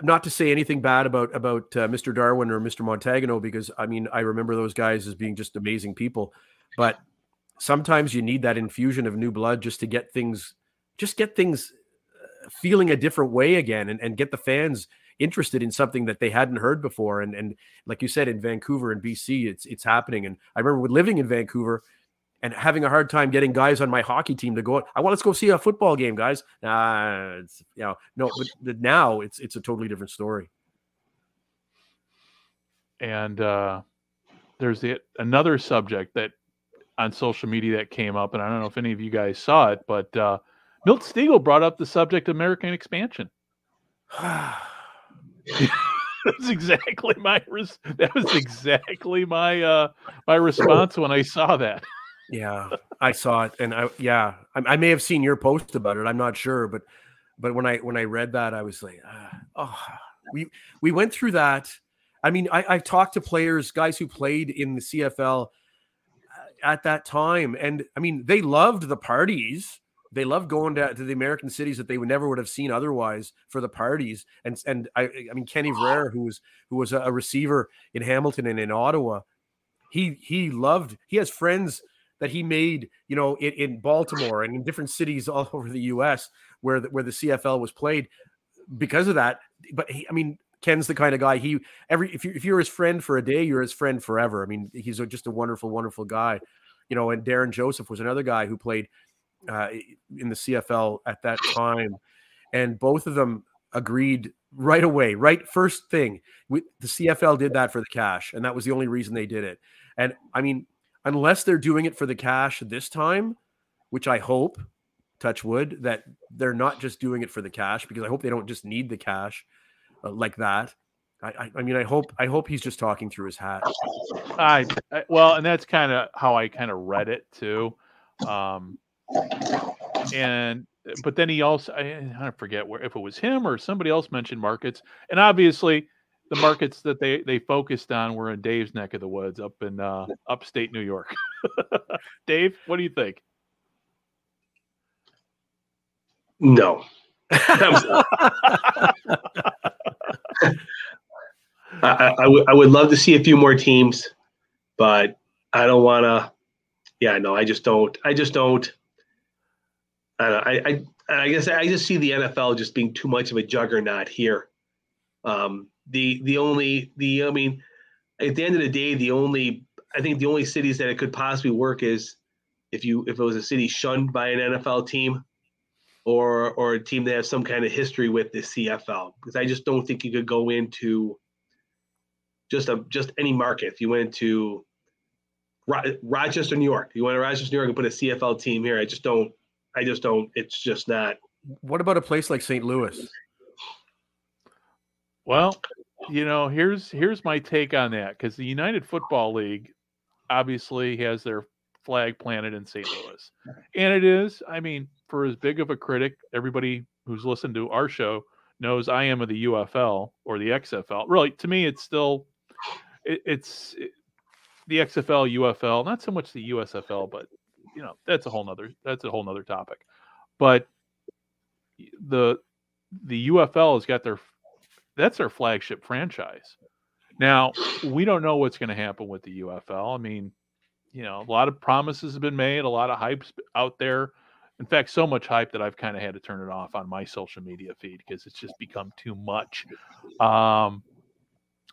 not to say anything bad about about uh, Mr. Darwin or Mr. Montagano because I mean I remember those guys as being just amazing people, but sometimes you need that infusion of new blood just to get things just get things uh, feeling a different way again and, and get the fans interested in something that they hadn't heard before and and like you said in Vancouver and BC it's it's happening and I remember living in Vancouver and having a hard time getting guys on my hockey team to go. I want let's go see a football game, guys. Nah, it's you know no, but now it's it's a totally different story. And uh, there's the another subject that on social media that came up, and I don't know if any of you guys saw it, but uh, Milt Stegall brought up the subject of American expansion. That's exactly my res- that was exactly my uh my response when I saw that. Yeah, I saw it, and I yeah, I, I, may have seen your post about it. I'm not sure, but but when I when I read that, I was like, oh, we we went through that. I mean, I, I've talked to players, guys who played in the CFL uh, at that time, and I mean, they loved the parties. They loved going to, to the American cities that they would never would have seen otherwise for the parties. And and I, I mean, Ken Evraire, who was who was a receiver in Hamilton and in Ottawa, he he loved. He has friends that he made, you know, in, in Baltimore and in different cities all over the U.S. where the, where the CFL was played because of that. But he, I mean, Ken's the kind of guy he every if you if you're his friend for a day, you're his friend forever. I mean, he's a, just a wonderful, wonderful guy. You know, and Darren Joseph was another guy who played uh, in the CFL at that time, and both of them agreed right away, right first thing. We, the CFL did that for the cash, and that was the only reason they did it. And I mean, unless they're doing it for the cash this time, which I hope, touch wood, that they're not just doing it for the cash because I hope they don't just need the cash uh, like that. I, I, I, mean, I hope I hope he's just talking through his hat. I, I well, and that's kind of how I kind of read it too. Um, and but then he also I, I forget where if it was him or somebody else mentioned markets, and obviously the markets that they they focused on were in Dave's neck of the woods, up in uh, upstate New York. Dave, what do you think? No. I, I, I, would, would love to see a few more teams, but I don't want to. Yeah, no, I just don't. I just don't. I, I, I guess I just see the NFL just being too much of a juggernaut here. Um, the the only the I mean, at the end of the day, the only I think the only cities that it could possibly work is if you if it was a city shunned by an NFL team or or a team that has some kind of history with the CFL because I just don't think you could go into just a just any market if you went to Ro- Rochester, New York. You went to Rochester, New York, and put a CFL team here. I just don't. I just don't. It's just not. What about a place like St. Louis? Well, you know, here's here's my take on that because the United Football League obviously has their flag planted in St. Louis, and it is. I mean, for as big of a critic, everybody who's listened to our show knows I am of the UFL or the XFL. Really, to me, it's still it, it's it, the XFL, UFL, not so much the USFL, but you know that's a whole nother that's a whole nother topic. But the the UFL has got their that's their flagship franchise. Now, we don't know what's going to happen with the UFL. I mean, you know, a lot of promises have been made, a lot of hype's out there. In fact, so much hype that I've kind of had to turn it off on my social media feed because it's just become too much. Um,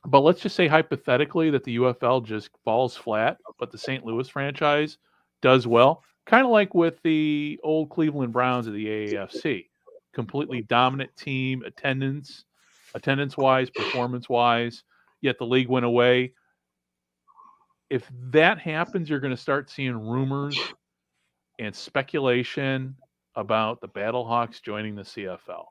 but let's just say hypothetically that the UFL just falls flat, but the St. Louis franchise does well, kind of like with the old Cleveland Browns of the AAFC. Completely dominant team, attendance, attendance wise, performance wise. Yet the league went away. if that happens, you're going to start seeing rumors and speculation about the Battlehawks joining the CFL.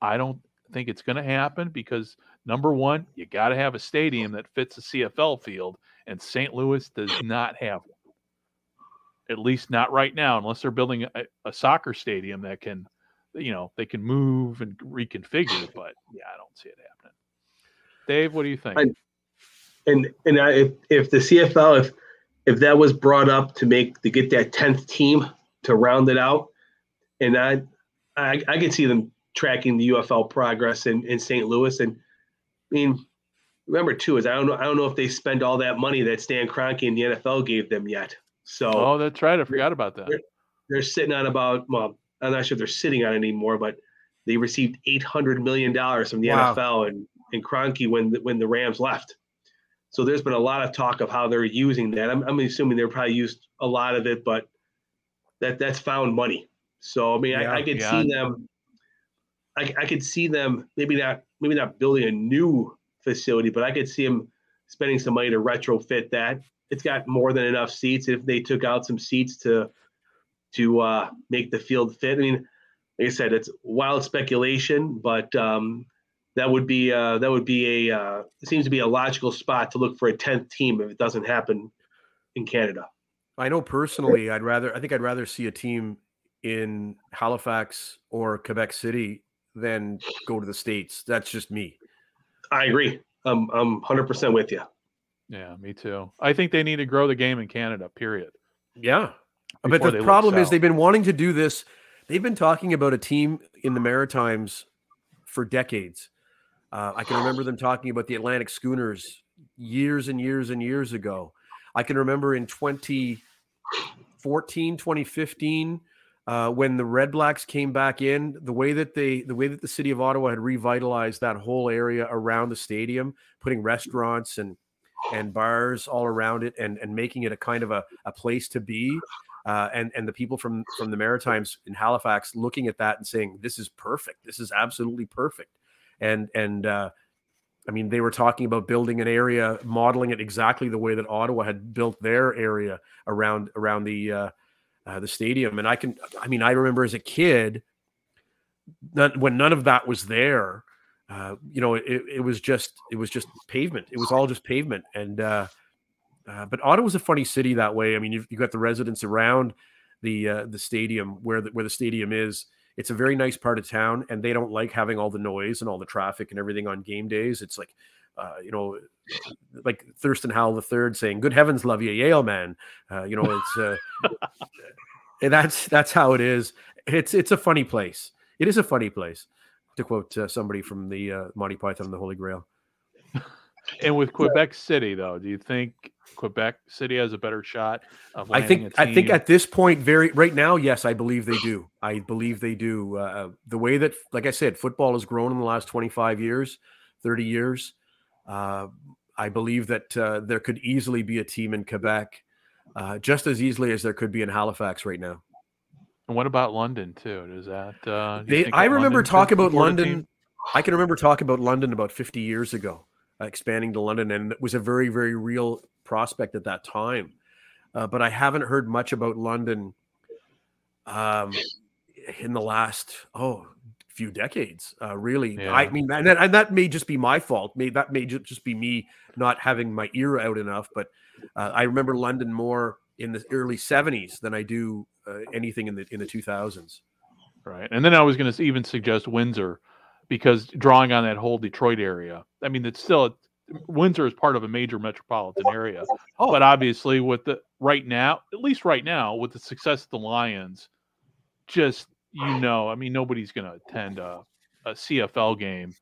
I don't think it's going to happen because number one, you got to have a stadium that fits a CFL field, and St. Louis does not have one. At least not right now, unless they're building a, a soccer stadium that can, you know, they can move and reconfigure. But yeah, I don't see it happening. Dave, what do you think? I, and and I, if if the CFL if if that was brought up to make to get that tenth team to round it out, and I I, I could see them tracking the UFL progress in, in St. Louis. And I mean, remember too is I don't know I don't know if they spend all that money that Stan Kroenke and the NFL gave them yet. So oh, that's right. I forgot about that. They're, they're sitting on about well, I'm not sure if they're sitting on it anymore, but they received eight hundred million dollars from the wow. NFL and and Kroenke when the, when the Rams left. So there's been a lot of talk of how they're using that. I'm, I'm assuming they're probably used a lot of it, but that that's found money. So I mean, yeah, I, I, could yeah. see them. I, I could see them maybe not maybe not building a new facility, but I could see them spending some money to retrofit that. It's got more than enough seats. If they took out some seats to to uh, make the field fit, I mean, like I said, it's wild speculation, but um, that would be uh, that would be a uh, seems to be a logical spot to look for a tenth team if it doesn't happen in Canada. I know personally, I'd rather I think I'd rather see a team in Halifax or Quebec City than go to the states. That's just me. I agree. I'm I'm 100% with you. Yeah, me too. I think they need to grow the game in Canada. Period. Yeah, but the problem is they've been wanting to do this. They've been talking about a team in the Maritimes for decades. Uh, I can remember them talking about the Atlantic Schooners years and years and years ago. I can remember in 2014, 2015, uh, when the Red Blacks came back in, the way that they, the way that the city of Ottawa had revitalized that whole area around the stadium, putting restaurants and and bars all around it, and and making it a kind of a, a place to be. Uh, and and the people from from the Maritimes in Halifax looking at that and saying, "This is perfect. This is absolutely perfect." and and uh, I mean they were talking about building an area, modeling it exactly the way that Ottawa had built their area around around the uh, uh, the stadium. And I can, I mean, I remember as a kid, when none of that was there. Uh, you know, it, it was just it was just pavement. It was all just pavement, and uh, uh, but Ottawa's a funny city that way. I mean, you've, you've got the residents around the uh, the stadium where the, where the stadium is, it's a very nice part of town, and they don't like having all the noise and all the traffic and everything on game days. It's like, uh, you know, like Thurston Howell the third saying, "Good heavens, love you, Yale man." Uh, you know, it's uh, and that's that's how it is. It's it's a funny place. It is a funny place, to quote uh, somebody from the uh, Monty Python and the Holy Grail. And with Quebec City, though, do you think Quebec City has a better shot of I think I think at this point, very right now, yes, I believe they do. I believe they do. Uh, the way that, like I said, football has grown in the last twenty five years, thirty years. Uh, I believe that uh, there could easily be a team in Quebec, uh, just as easily as there could be in Halifax right now. And what about London too? Does that? Uh, they, I remember talking about London. I can remember talking about London about fifty years ago uh, expanding to London, and it was a very, very real prospect at that time. Uh, but I haven't heard much about London um, in the last oh few decades. Uh, really, yeah. I mean, and that, and that may just be my fault. May that may just be me not having my ear out enough. But uh, I remember London more in the early '70s than I do uh, anything in the in the 2000s. Right, and then I was going to even suggest Windsor because drawing on that whole Detroit area. I mean, it's still Windsor is part of a major metropolitan area, oh. but obviously with the right now, at least right now, with the success of the Lions, just you know, I mean, nobody's going to attend a, a, CFL game,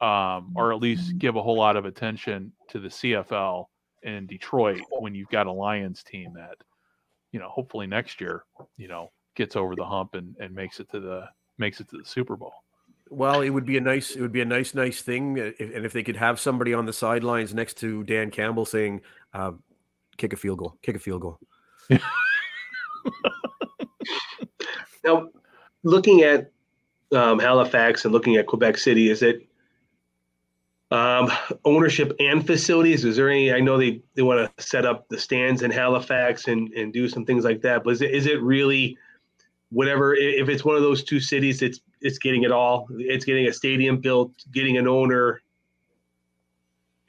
um, or at least give a whole lot of attention to the CFL in Detroit when you've got a Lions team that, you know, hopefully next year, you know, gets over the hump and, and makes it to the makes it to the Super Bowl. Well, it would be a nice, it would be a nice, nice thing, if, and if they could have somebody on the sidelines next to Dan Campbell saying, uh, "Kick a field goal, kick a field goal." now, looking at um, Halifax and looking at Quebec City, is it Um, ownership and facilities. Is there any? I know they they want to set up the stands in Halifax and and do some things like that. But is it is it really whatever? If it's one of those two cities, it's it's getting it all. It's getting a stadium built, getting an owner.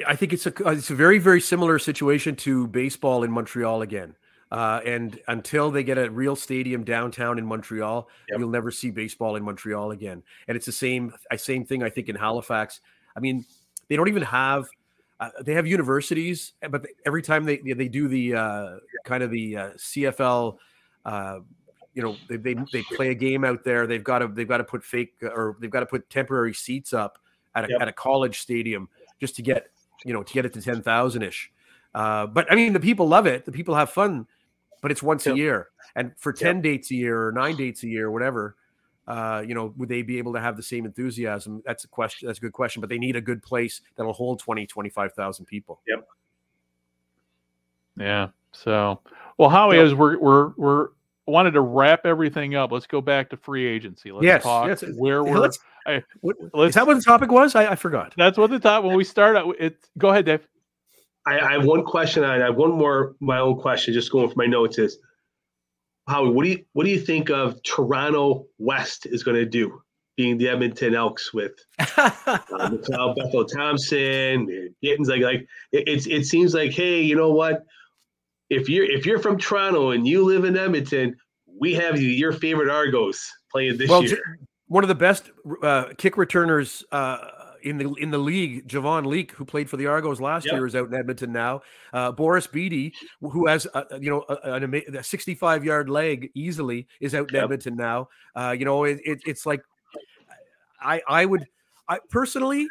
I think it's a it's a very very similar situation to baseball in Montreal again. Uh, and until they get a real stadium downtown in Montreal, yep. you'll never see baseball in Montreal again. And it's the same same thing I think in Halifax. I mean, they don't even have uh, they have universities, but every time they they do the uh, kind of the uh, CFL, uh, you know, they, they they play a game out there. They've got to they've got to put fake or they've got to put temporary seats up at a, yep. at a college stadium just to get you know to get it to ten thousand ish. Uh, but I mean, the people love it. The people have fun but it's once yep. a year. And for 10 yep. dates a year or nine dates a year, or whatever, uh, you know, would they be able to have the same enthusiasm? That's a question. That's a good question, but they need a good place that'll hold 20, 25,000 people. Yep. Yeah. So, well, Howie, yep. as we're, we're, we're, wanted to wrap everything up. Let's go back to free agency. Let's yes, talk yes. where we're. Let's, I, let's, is that what the topic was? I, I forgot. That's what the top when we start out. It go ahead, Dave. I, I, have one question. I have one more. My own question, just going for my notes is, Howie, what do you what do you think of Toronto West is going to do, being the Edmonton Elks with uh, Bethel Thompson, Gittens? Like like it, it's it seems like hey, you know what? If you're if you're from Toronto and you live in Edmonton, we have your favorite Argos playing this well, year. One of the best uh, kick returners. Uh, in the in the league, Javon Leake, who played for the Argos last yep. year, is out in Edmonton now. Uh, Boris Bede, who has a, you know a, a 65 yard leg easily, is out in yep. Edmonton now. Uh, you know, it, it, it's like I I would I personally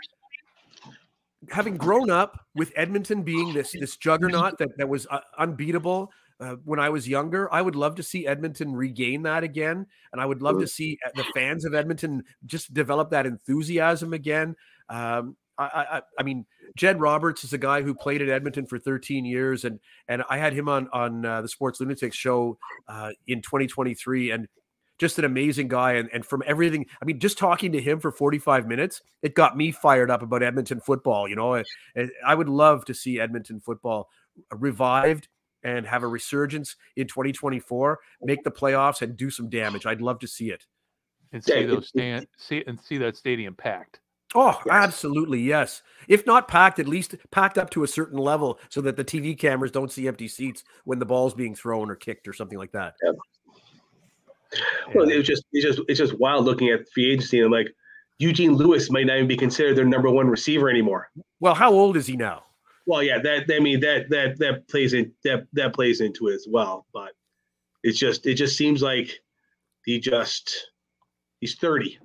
having grown up with Edmonton being this this juggernaut that that was uh, unbeatable. Uh, when I was younger. I would love to see Edmonton regain that again, and I would love to see uh, the fans of Edmonton just develop that enthusiasm again. Um, I, I, I mean, Jed Roberts is a guy who played at Edmonton for 13 years, and and I had him on on uh, the Sports Lunatics show uh, in 2023, and just an amazing guy. And and from everything, I mean, just talking to him for 45 minutes, it got me fired up about Edmonton football. You know, I, I would love to see Edmonton football revived and have a resurgence in 2024, make the playoffs, and do some damage. I'd love to see it. And see those stand see and see that stadium packed. Oh, yes. absolutely, yes. If not packed, at least packed up to a certain level so that the TV cameras don't see empty seats when the ball's being thrown or kicked or something like that. Yeah. Well, it's just it's just it's just wild looking at free agency and I'm like Eugene Lewis might not even be considered their number one receiver anymore. Well, how old is he now? Well, yeah, that I mean that that that plays in that that plays into it as well. But it's just it just seems like he just he's 30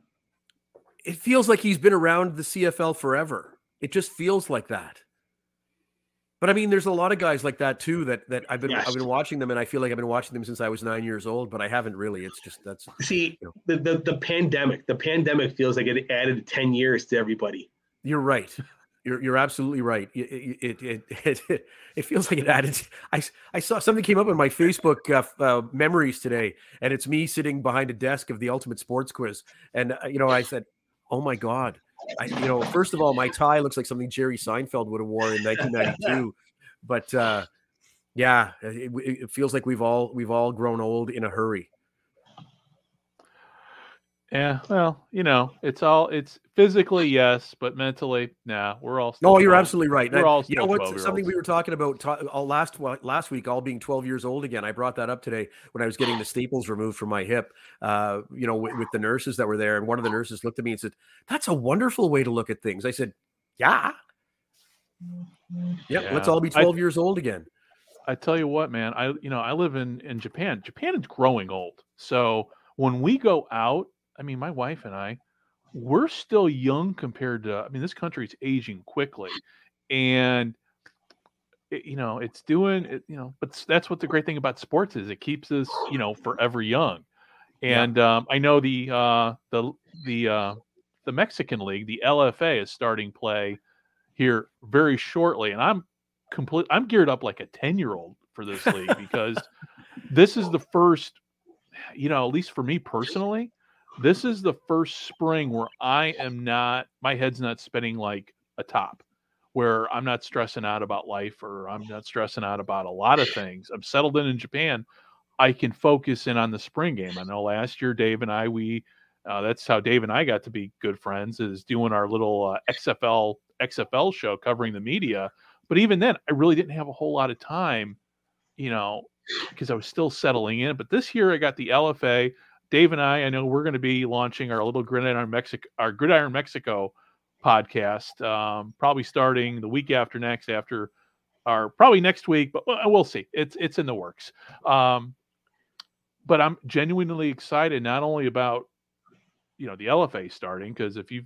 it feels like he's been around the CFL forever. It just feels like that. But I mean, there's a lot of guys like that too. That that I've been yes. I've been watching them, and I feel like I've been watching them since I was nine years old. But I haven't really. It's just that's see you know. the, the the pandemic. The pandemic feels like it added ten years to everybody. You're right. You're, you're absolutely right. It it, it, it, it, feels like it added. I, I saw something came up in my Facebook uh, uh, memories today, and it's me sitting behind a desk of the Ultimate Sports Quiz. And, uh, you know, I said, oh my god I, you know first of all my tie looks like something jerry seinfeld would have worn in 1992 but uh yeah it, it, feels like we've all we've all grown old in a hurry yeah, well, you know, it's all it's physically yes, but mentally, nah. We're all. No, you're absolutely right. We're all. You know what? Something we were talking about all last last week, all being 12 years old again. I brought that up today when I was getting the staples removed from my hip. Uh, you know, with, with the nurses that were there, and one of the nurses looked at me and said, "That's a wonderful way to look at things." I said, "Yeah, yeah, yeah. let's all be 12 I, years old again." I tell you what, man. I you know I live in in Japan. Japan is growing old, so when we go out I mean, my wife and I, we're still young compared to. I mean, this country is aging quickly, and it, you know it's doing it. You know, but that's what the great thing about sports is. It keeps us, you know, forever young. And yeah. um, I know the uh, the the uh, the Mexican league, the LFA, is starting play here very shortly, and I'm complete. I'm geared up like a ten year old for this league because this is the first. You know, at least for me personally, this is the first spring where I am not, my head's not spinning like a top, where I'm not stressing out about life or I'm not stressing out about a lot of things. I'm settled in in Japan. I can focus in on the spring game. I know last year Dave and I we uh, that's how Dave and I got to be good friends is doing our little uh, XFL XFL show covering the media. But even then, I really didn't have a whole lot of time, you know, because I was still settling in. But this year, I got the LFA. Dave and I, I know we're going to be launching our little Gridiron Mexico, our Gridiron Mexico podcast, um, probably starting the week after next, after our probably next week, but we'll see. It's it's in the works. Um, but I'm genuinely excited not only about you know the LFA starting because if you've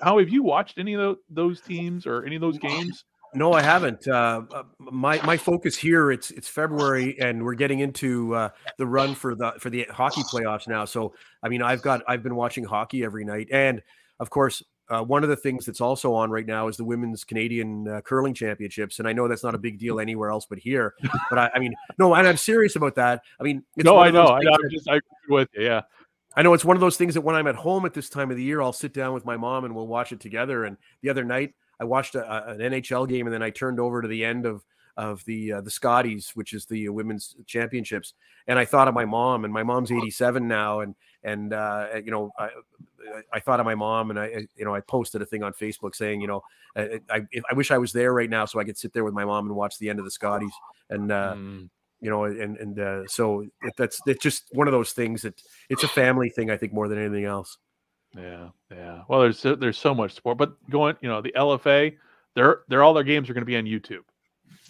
how have you watched any of those teams or any of those games? No, I haven't. Uh, uh, my my focus here it's it's February and we're getting into uh, the run for the for the hockey playoffs now. So I mean, I've got I've been watching hockey every night, and of course, uh, one of the things that's also on right now is the women's Canadian uh, curling championships, and I know that's not a big deal anywhere else but here. But I, I mean, no, and I'm serious about that. I mean, no, I know, I know. I'm just I agree with you. Yeah, I know it's one of those things that when I'm at home at this time of the year, I'll sit down with my mom and we'll watch it together. And the other night, I watched a, an NHL game, and then I turned over to the end of of the uh, the Scotties, which is the women's championships, and I thought of my mom. And my mom's 87 now, and and uh, you know I, I thought of my mom, and I you know I posted a thing on Facebook saying you know I I, I wish I was there right now so I could sit there with my mom and watch the end of the Scotties. And uh, mm you know, and and uh, so it, that's it's just one of those things that it's a family thing. I think more than anything else. Yeah, yeah. Well, there's there's so much sport, but going, you know, the LFA, they're they're all their games are going to be on YouTube.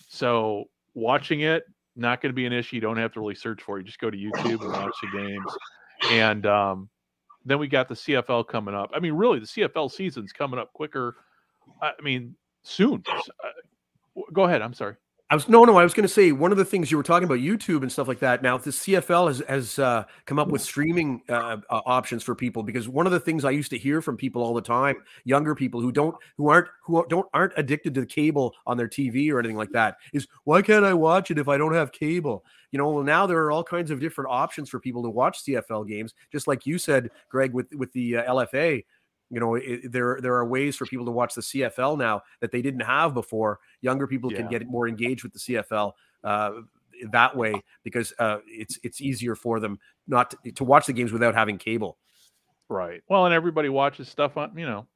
So watching it not going to be an issue. You don't have to really search for it. You just go to YouTube and watch the games. And um, then we got the CFL coming up. I mean, really, the CFL season's coming up quicker. I mean, soon. Uh, go ahead. I'm sorry. I was no, no. I was going to say one of the things you were talking about YouTube and stuff like that. Now, the CFL has has uh, come up with streaming uh, uh, options for people because one of the things I used to hear from people all the time, younger people who don't who aren't who don't aren't addicted to the cable on their TV or anything like that, is why can't I watch it if I don't have cable? You know, well, now there are all kinds of different options for people to watch CFL games, just like you said, Greg, with with the uh, LFA. You know, it, there there are ways for people to watch the CFL now that they didn't have before. Younger people yeah. can get more engaged with the CFL uh, that way because uh, it's it's easier for them not to, to, watch the games without having cable. Right. Well, and everybody watches stuff on you know,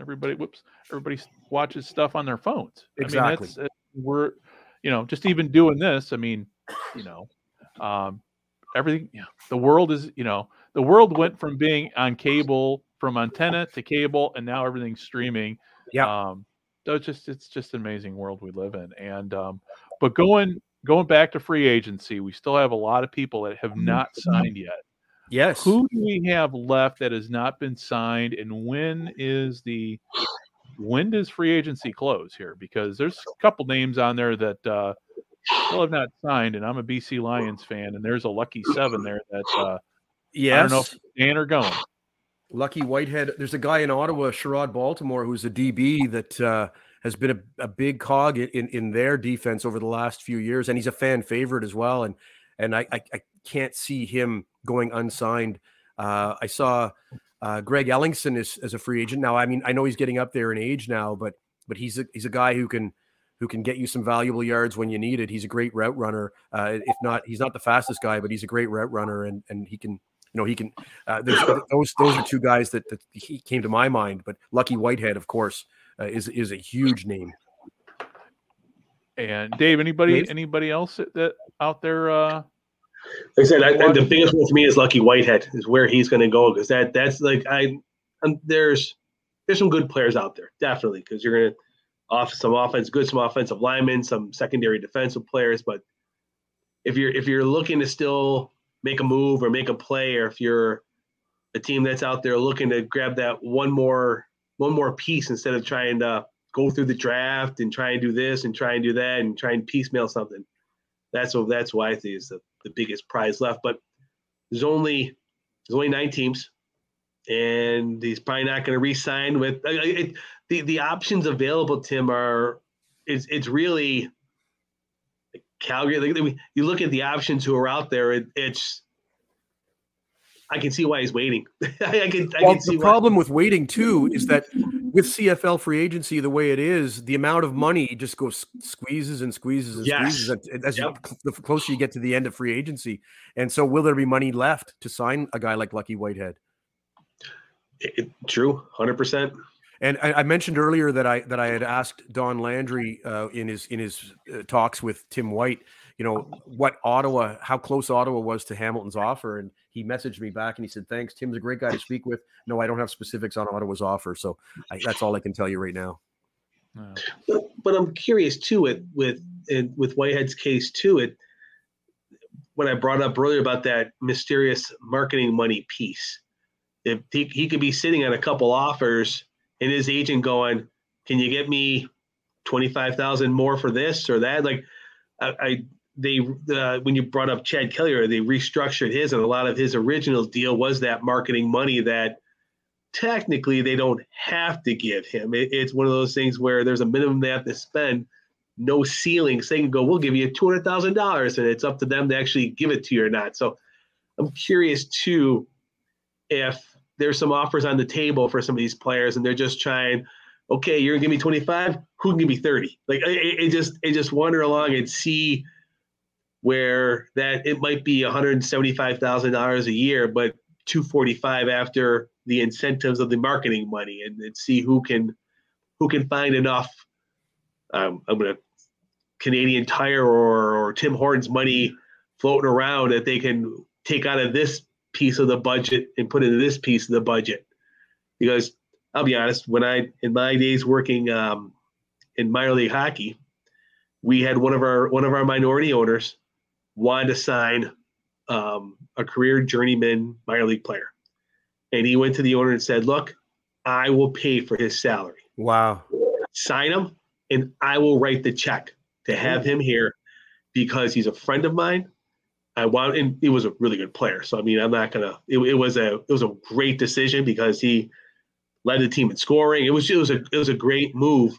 everybody whoops, everybody watches stuff on their phones. Exactly. I mean, we're you know just even doing this. I mean, you know, um, everything. You know, the world is you know the world went from being on cable from antenna to cable, and now everything's streaming. Yeah. Um, so it's just it's just an amazing world we live in. And um, but going going back to free agency, we still have a lot of people that have not signed yet. Yes. Who do we have left that has not been signed, and when is the when does free agency close here? Because there's a couple names on there that uh, still have not signed, and I'm a BC Lions fan, and there's a lucky seven there that uh, yes. I don't know if Dan are going. Lucky Whitehead. There's a guy in Ottawa, Sherrod Baltimore, who's a DB that uh, has been a, a, big cog in, in their defense over the last few years, and he's a fan favorite as well. And and I I, I can't see him going unsigned. Uh, I saw uh, Greg Ellingson is as a free agent now. I mean, I know he's getting up there in age now, but but he's a, he's a guy who can who can get you some valuable yards when you need it. He's a great route runner. Uh, if not, he's not the fastest guy, but he's a great route runner, and and he can you know he can. Uh, those those are two guys that, that he came to my mind. But Lucky Whitehead, of course, uh, is is a huge name. And Dave, anybody Dave? anybody else that, that out there? Uh, like I said, I, the biggest one for me is Lucky Whitehead is where he's going to go because that that's like I um, there's there's some good players out there definitely because you're going to off some offense, good some offensive linemen, some secondary defensive players, but if you're if you're looking to still make a move or make a play, or if you're a team that's out there looking to grab that one more one more piece instead of trying to go through the draft and try and do this and try and do that and try and piecemeal something. That's what that's why I think is the, the biggest prize left. But there's only there's only nine teams, and he's probably not going to re-sign with it, the the options available. Tim are it's it's really Calgary. You look at the options who are out there. It, it's I can see why he's waiting. I can. I well, can the problem with waiting too is that with CFL free agency the way it is, the amount of money just goes squeezes and squeezes and Yes. squeezes as, as Yep. you, the closer you get to the end of free agency. And so, will there be money left to sign a guy like Lucky Whitehead? It- it- true, hundred percent. And I, I mentioned earlier that I that I had asked Don Landry uh, in his in his uh, talks with Tim White, you know, what Ottawa, how close Ottawa was to Hamilton's offer, and he messaged me back and he said, "Thanks, Tim's a great guy to speak with. No, I don't have specifics on Ottawa's offer, so I, that's all I can tell you right now." Yeah. But, but I'm curious too with with with Whitehead's case too. It when I brought up earlier about that mysterious marketing money piece, if he, he could be sitting on a couple offers and his agent going, "Can you get me twenty five thousand more for this or that?" Like I, I they uh, when you brought up Chad Kelly, they restructured his, and a lot of his original deal was that marketing money that technically they don't have to give him. It, it's one of those things where there's a minimum they have to spend, no ceiling. They can go, we'll give you two hundred thousand dollars, and it's up to them to actually give it to you or not. So I'm curious too if there's some offers on the table for some of these players, and they're just trying. Okay, you're gonna give me 25. Who can give me 30? Like it, it just it just wander along and see where that it might be $175,000 a year, but 245 after the incentives of the marketing money and, and see who can who can find enough um, I'm gonna Canadian Tire or, or Tim Hortons money floating around that they can take out of this piece of the budget and put into this piece of the budget. Because I'll be honest, when I in my days working um, in minor league hockey, we had one of our one of our minority owners wanted to sign um, a career journeyman minor league player. And he went to the owner and said, Look, I will pay for his salary. Wow. Sign him, and I will write the check to have him here because he's a friend of mine. I want, and he was a really good player. So I mean, I'm not gonna. It, it was a it was a great decision because he led the team in scoring. It was it was a it was a great move,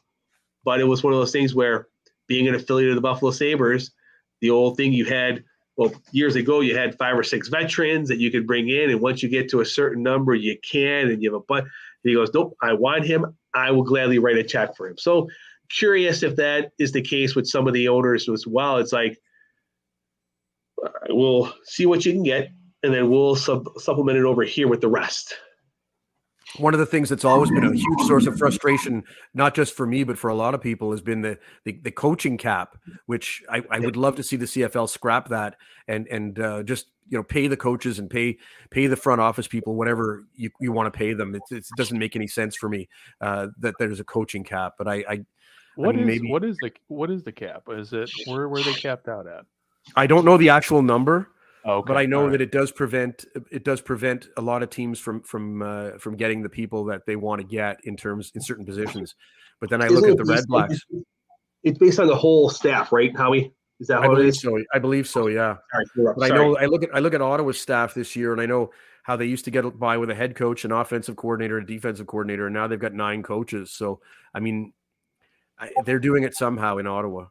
but it was one of those things where being an affiliate of the Buffalo Sabres, the old thing you had well years ago you had five or six veterans that you could bring in, and once you get to a certain number, you can, and you have a but. He goes, nope, I want him. I will gladly write a check for him. So curious if that is the case with some of the owners as well. It's like we'll see what you can get, and then we'll sub- supplement it over here with the rest. One of the things that's always been a huge source of frustration, not just for me, but for a lot of people, has been the the, the coaching cap, which I, I would love to see the CFL scrap that and and uh, just you know pay the coaches and pay pay the front office people whatever you, you want to pay them. It, it doesn't make any sense for me uh, that there's a coaching cap, but I, I What mean, is maybe- what is the what is the cap? Is it where were they capped out at? I don't know the actual number. Okay, but I know all right. that it does prevent it does prevent a lot of teams from from uh, from getting the people that they want to get in terms in certain positions. But then I look Isn't at the based- Red Blacks. It's based on the whole staff, right, Howie? Is that I how it believe is? so. I believe so. Yeah. Sorry, you're up. But I know I look at I look at Ottawa's staff this year, and I know how they used to get by with a head coach, an offensive coordinator, a defensive coordinator, and now they've got nine coaches. So I mean, I, they're doing it somehow in Ottawa.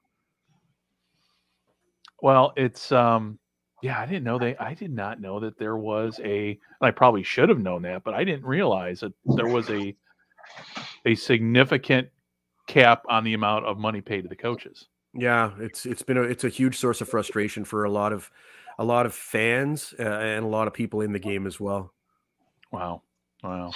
Well, it's um yeah, I didn't know they I did not know that there was a and I probably should have known that, but I didn't realize that there was a a significant cap on the amount of money paid to the coaches. Yeah, it's it's been a it's a huge source of frustration for a lot of a lot of fans uh, and a lot of people in the game as well. Wow. Wow.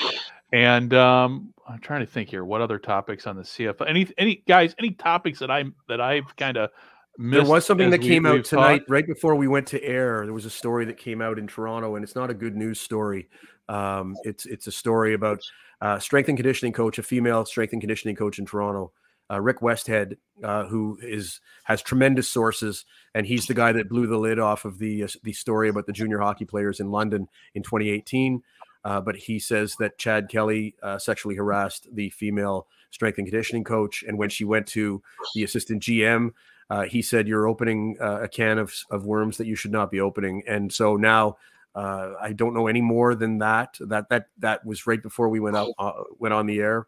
And um I'm trying to think here what other topics on the CFL any any guys any topics that I that I've kind of There was something that came out tonight, Talked? right before we went to air. There was a story that came out in Toronto, and it's not a good news story. Um, it's it's a story about uh, strength and conditioning coach, a female strength and conditioning coach in Toronto, uh, Rick Westhead, uh, who is has tremendous sources, and he's the guy that blew the lid off of the uh, the story about the junior hockey players in London in 2018. Uh, but he says that Chad Kelly uh, sexually harassed the female strength and conditioning coach, and when she went to the assistant GM, uh, he said you're opening uh, a can of, of worms that you should not be opening and so now uh, i don't know any more than that that that that was right before we went out uh, went on the air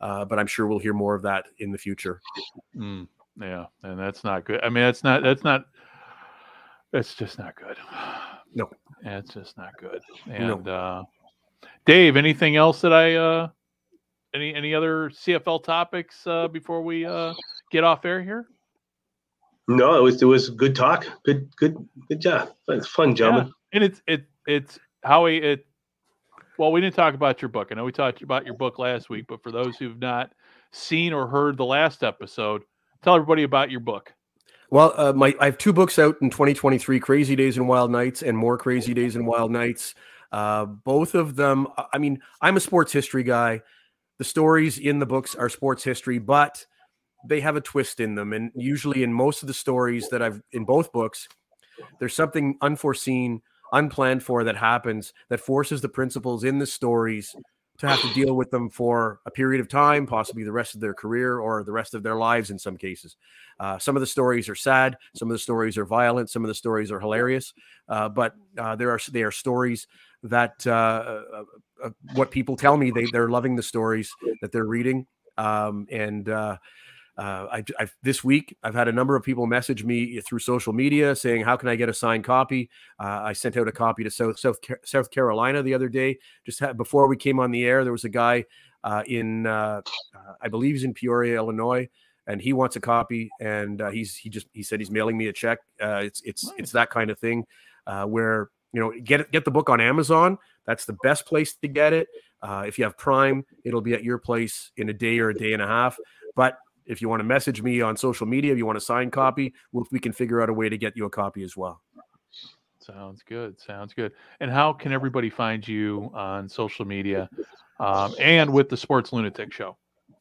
uh, but i'm sure we'll hear more of that in the future Mm, yeah, and that's not good. I mean, that's not that's not that's just not good. No. That's just not good. No. And uh Dave, anything else that I uh any any other CFL topics uh, before we uh, get off air here? No, it was it was good talk. Good good good job. It's fun, gentlemen. Yeah. And it's it it's Howie. It well, we didn't talk about your book. I know we talked about your book last week, but for those who've not seen or heard the last episode, tell everybody about your book. Well, uh, my I have two books out in 2023: Crazy Days and Wild Nights, and More Crazy Days and Wild Nights. Uh, both of them. I mean, I'm a sports history guy. The stories in the books are sports history, but they have a twist in them. And usually, in most of the stories that I've in both books, there's something unforeseen, unplanned for that happens that forces the principals in the stories to have to deal with them for a period of time, possibly the rest of their career or the rest of their lives in some cases. Uh, some of the stories are sad, some of the stories are violent, some of the stories are hilarious, uh, but uh, there are they are stories that uh, uh, uh, what people tell me they they're loving the stories that they're reading, um, and uh, I, I've, this week, I've had a number of people message me through social media saying, "How can I get a signed copy?" Uh, I sent out a copy to South South, South Carolina the other day. Just had, before we came on the air, there was a guy uh, in, uh, uh, I believe he's in Peoria, Illinois, and he wants a copy. And uh, he's he just he said he's mailing me a check. it's it's nice. it's that kind of thing where you know get get the book on Amazon. That's the best place to get it. if you have Prime, it'll be at your place in a day or a day and a half. But if you want to message me on social media, if you want a signed copy, we can figure out a way to get you a copy as well. Sounds good. Sounds good. And how can everybody find you on social media um, and with the Sports Lunatic Show?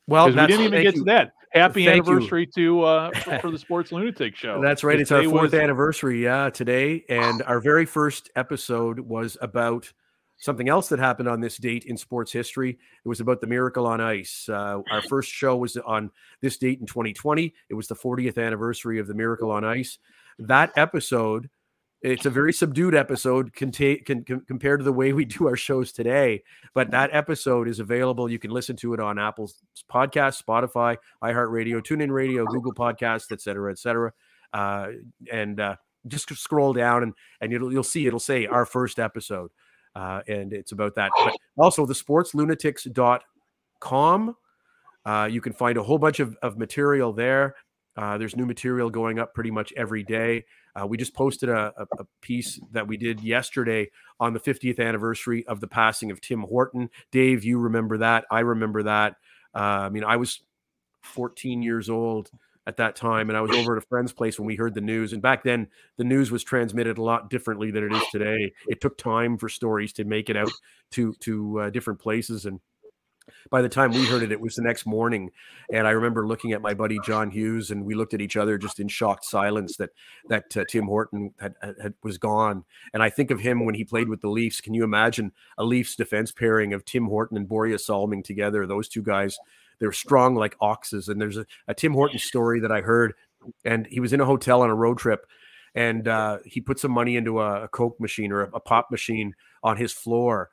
Well, we didn't even get you. to that. Happy thank anniversary you. to uh, for, for, the Sports Lunatic Show. That's right. It's our fourth was... anniversary, yeah, today. And our very first episode was about something else that happened on this date in sports history. It was about the Miracle on Ice. Uh, our first show was on this date in 2020. It was the 40th anniversary of the Miracle on Ice. That episode, it's a very subdued episode conta- can, compared to the way we do our shows today. But that episode is available. You can listen to it on Apple's podcast, Spotify, iHeartRadio, TuneIn Radio, Google Podcasts, et cetera, et cetera. Uh, and uh, just scroll down and, and you'll, you'll see it'll say our first episode. Uh, and it's about that. But also the sportslunatics.com. Uh, you can find a whole bunch of, of material there. Uh, there's new material going up pretty much every day. Uh, we just posted a, a, a, piece that we did yesterday on the 50th anniversary of the passing of Tim Horton. Dave, you remember that. I remember that. Uh, I mean, I was 14 years old at that time. And I was over at a friend's place when we heard the news. And back then, the news was transmitted a lot differently than it is today. It took time for stories to make it out to to uh, different places. And by the time we heard it, it was the next morning. And I remember looking at my buddy John Hughes, and we looked at each other just in shocked silence that that uh, Tim Horton had, had, was gone. And I think of him when he played with the Leafs. Can you imagine a Leafs defense pairing of Tim Horton and Borje Salming together? Those two guys they're strong like oxes. And there's a, a Tim Horton story that I heard, and he was in a hotel on a road trip, and uh, he put some money into a, a Coke machine or a, a pop machine on his floor,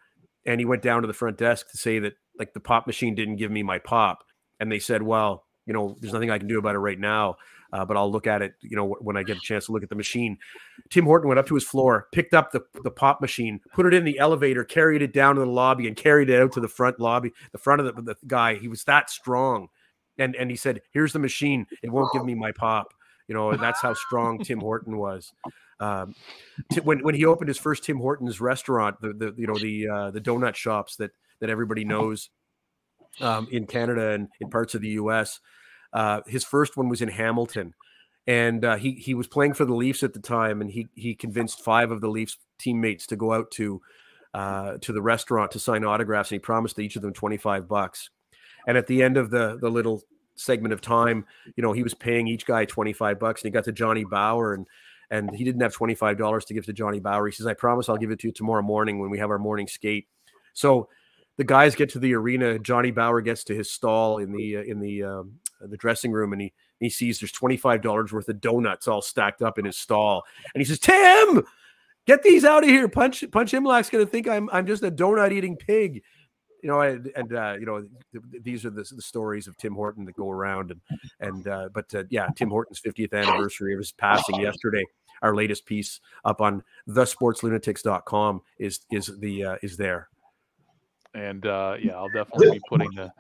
and he went down to the front desk to say that like the pop machine didn't give me my pop, and they said, well, you know, there's nothing I can do about it right now uh, but I'll look at it, you know, when I get a chance to look at the machine. Tim Horton went up to his floor, picked up the, the pop machine, put it in the elevator, carried it down to the lobby, and carried it out to the front lobby, the front of the, the guy. He was that strong. And, and he said, Here's the machine. It won't give me my pop. You know, and that's how strong Tim Horton was. Um, when when he opened his first Tim Hortons restaurant, the the you know the uh, the donut shops that that everybody knows um, in Canada and in parts of the U.S. Uh, his first one was in Hamilton, and uh, he he was playing for the Leafs at the time, and he he convinced five of the Leafs teammates to go out to uh, to the restaurant to sign autographs, and he promised each of them twenty five bucks. And at the end of the the little segment of time, you know, he was paying each guy twenty five bucks, and he got to Johnny Bower and and he didn't have twenty five dollars to give to Johnny Bower. He says, "I promise I'll give it to you tomorrow morning when we have our morning skate." So the guys get to the arena. Johnny Bower gets to his stall in the uh, in the um, the dressing room, and he he sees there's twenty five dollars worth of donuts all stacked up in his stall, and he says, "Tim, get these out of here! Punch Punch Imlach's going to think I'm I'm just a donut eating pig." You know, and, and uh, you know, th- these are the, the, stories of Tim Horton that go around, and and uh, but uh, yeah, Tim Horton's 50th anniversary of his passing yesterday. Our latest piece up on thesportslunatics.com is is the uh, is there and uh, yeah, I'll definitely be putting the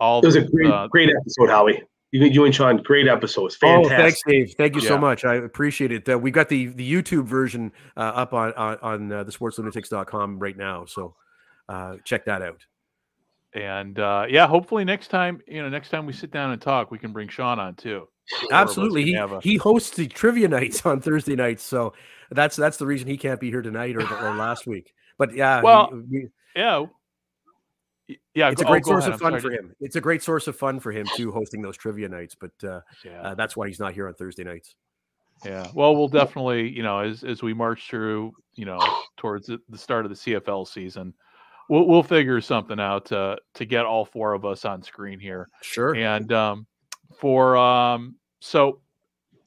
all It was a great, uh, great episode, Howie. You, you and Sean, great episodes. Oh, Fantastic. thanks, Dave. Thank you Yeah. so much. I appreciate it. Uh, we got the the YouTube version uh, up on on, on uh, the sportslunatics.com right now. So uh, check that out. and uh, yeah, hopefully next time, you know, next time we sit down and talk, we can bring Sean on too. Four of us Absolutely. He a- he hosts the trivia nights on Thursday nights. So that's that's the reason he can't be here tonight or, or last week. But yeah, he- Well, yeah, Y- yeah, it's a go- oh, great go source ahead, of fun sorry for him. It's a great source of fun for him too, hosting those trivia nights. But uh, Yeah. uh, that's why he's not here on Thursday nights. Yeah. Well, we'll definitely, you know, as as we march through, you know, towards the, the start of the CFL season, we'll we'll figure something out to to get all four of us on screen here. Sure. And um, for um, so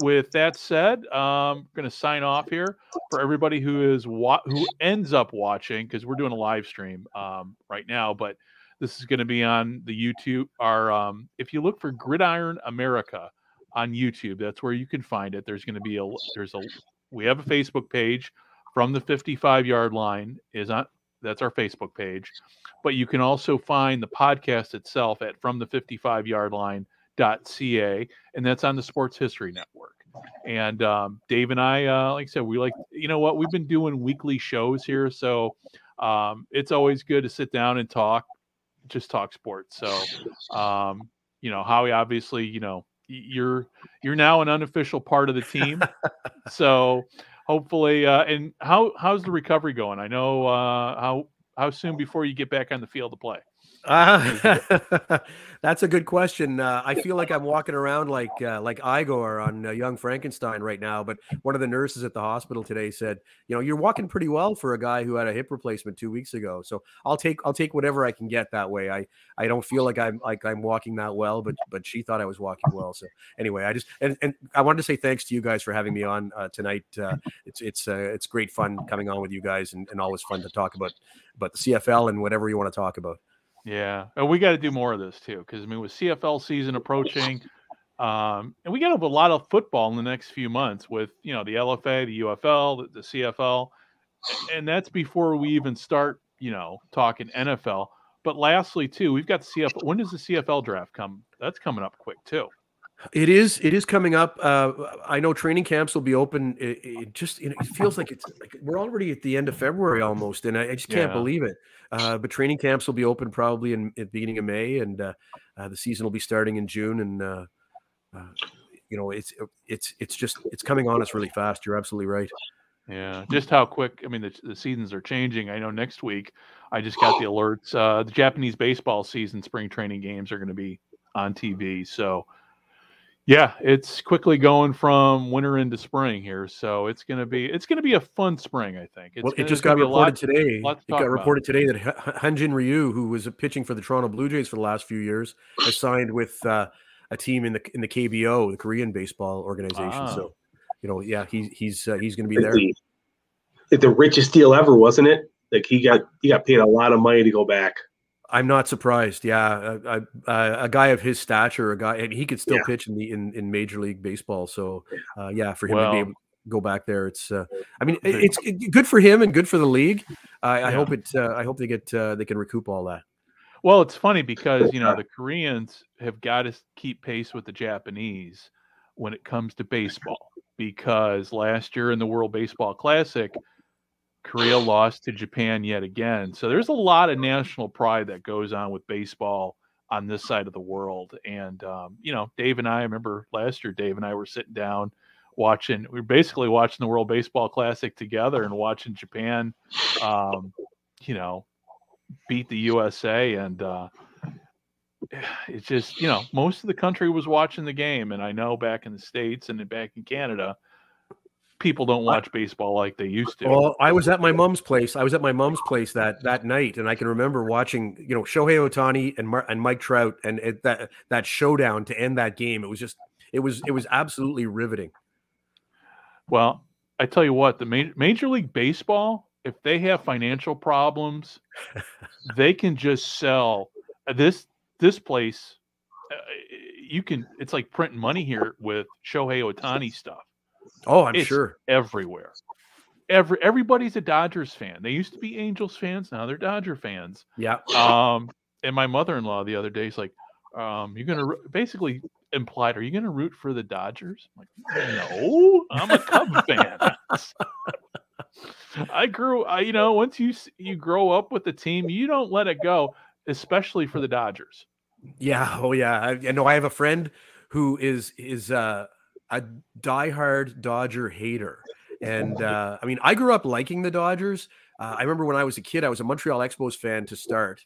with that said, um, going to sign off here for everybody who is wa- who ends up watching because we're doing a live stream um, right now, but this is going to be on the YouTube. Our um, if you look for Gridiron America on YouTube, that's where you can find it. There's going to be a there's a we have a Facebook page from the 55 yard line is on that's our Facebook page, but you can also find the podcast itself at from the 55 yard line ca and that's on the sports history network. And um, dave and i uh, like i said we like you know what we've been doing weekly shows here so um, it's always good to sit down and talk just talk sports. So um, you know howie obviously you know you're you're now an unofficial part of the team. So hopefully uh, and how how's the recovery going? I know uh, how how soon before you get back on the field to play Uh, that's a good question. Uh, I feel like I'm walking around like uh, like Igor on uh, Young Frankenstein right now. But one of the nurses at the hospital today said, you know, you're walking pretty well for a guy who had a hip replacement two weeks ago. So I'll take I'll take whatever I can get that way. I I don't feel like I'm like I'm walking that well, but but she thought I was walking well. So anyway, I just and, and I wanted to say thanks to you guys for having me on uh, tonight. Uh, it's it's it's great fun coming on with you guys and, and always fun to talk about about the CFL and whatever you want to talk about. Yeah, and we got to do more of this too, because I mean, with CFL season approaching, um, and we got a lot of football in the next few months with you know the LFA, the UFL, the, the CFL, and that's before we even start you know talking NFL. But lastly, too, we've got the CFL. When does the CFL draft come? That's coming up quick too. It is. It is coming up. Uh, I know training camps will be open. It, it just it feels like it's like we're already at the end of February almost, and I, I just can't Yeah. believe it. Uh, but training camps will be open probably in at the beginning of May, and uh, uh, the season will be starting in June. And uh, uh, you know, it's it's it's just it's coming on us really fast. You're absolutely right. Yeah, just how quick. I mean, the, the seasons are changing. I know next week I just got the alerts. Uh, the Japanese baseball season, spring training games are going to be on TV. So, yeah, it's quickly going from winter into spring here. So it's going to be it's going to be a fun spring. I think. It's well, gonna, it just it's gonna got be lot- reported today. lot to It talk got about. reported today that H- Hyun Jin Ryu, who was pitching for the Toronto Blue Jays for the last few years, has signed with uh, a team in the in the KBO, the Korean baseball organization. Ah. So, you know, yeah, he, he's uh, he's going to be there. the, the richest deal ever, wasn't it? Like he got he got paid a lot of money to go back. I'm not surprised. Yeah, a, a, a guy of his stature, a guy, and he could still Yeah. pitch in the in, in Major League Baseball. So, uh, yeah, for him to be able to go back there, it's. Uh, I mean, it- it's good for him and good for the league. I, I hope it. Uh, I hope they get uh, they can recoup all that. Well, it's funny because you know the Koreans have got to keep pace with the Japanese when it comes to baseball. Because last year in the World Baseball Classic, Korea lost to Japan yet again. So there's a lot of national pride that goes on with baseball on this side of the world. And um, you know, Dave and I, I remember last year, Dave and I were sitting down watching. We were basically watching the World Baseball Classic together and watching Japan. Um, you know, beat the USA and uh it's just you know most of the country was watching the game and I know back in the states and back in Canada people don't watch baseball like they used to. Well, I was at my mom's place. I was at my mom's place that that night, and I can remember watching, you know, Shohei Ohtani and Mar- and Mike Trout, and it, that that showdown to end that game. It was just, it was, it was absolutely riveting. Well, I tell you what, the ma- Major League Baseball, if they have financial problems, they can just sell this this place. Uh, you can. It's like printing money here with Shohei Ohtani stuff. Oh, I'm It's sure. everywhere. Every everybody's a Dodgers fan. They used to be Angels fans, now they're Dodger fans. Yeah. Um, and my mother-in-law the other day is like, Um, you're gonna basically implied, are you gonna root for the Dodgers? I'm like, no, I'm a Cub fan. I grew, I, you know, once you you grow up with the team, you don't let it go, especially for the Dodgers. Yeah. Oh, yeah. I, I know. I have a friend who is is uh, a diehard Dodger hater, and uh, I mean, I grew up liking the Dodgers. Uh, I remember when I was a kid, I was a Montreal Expos fan to start,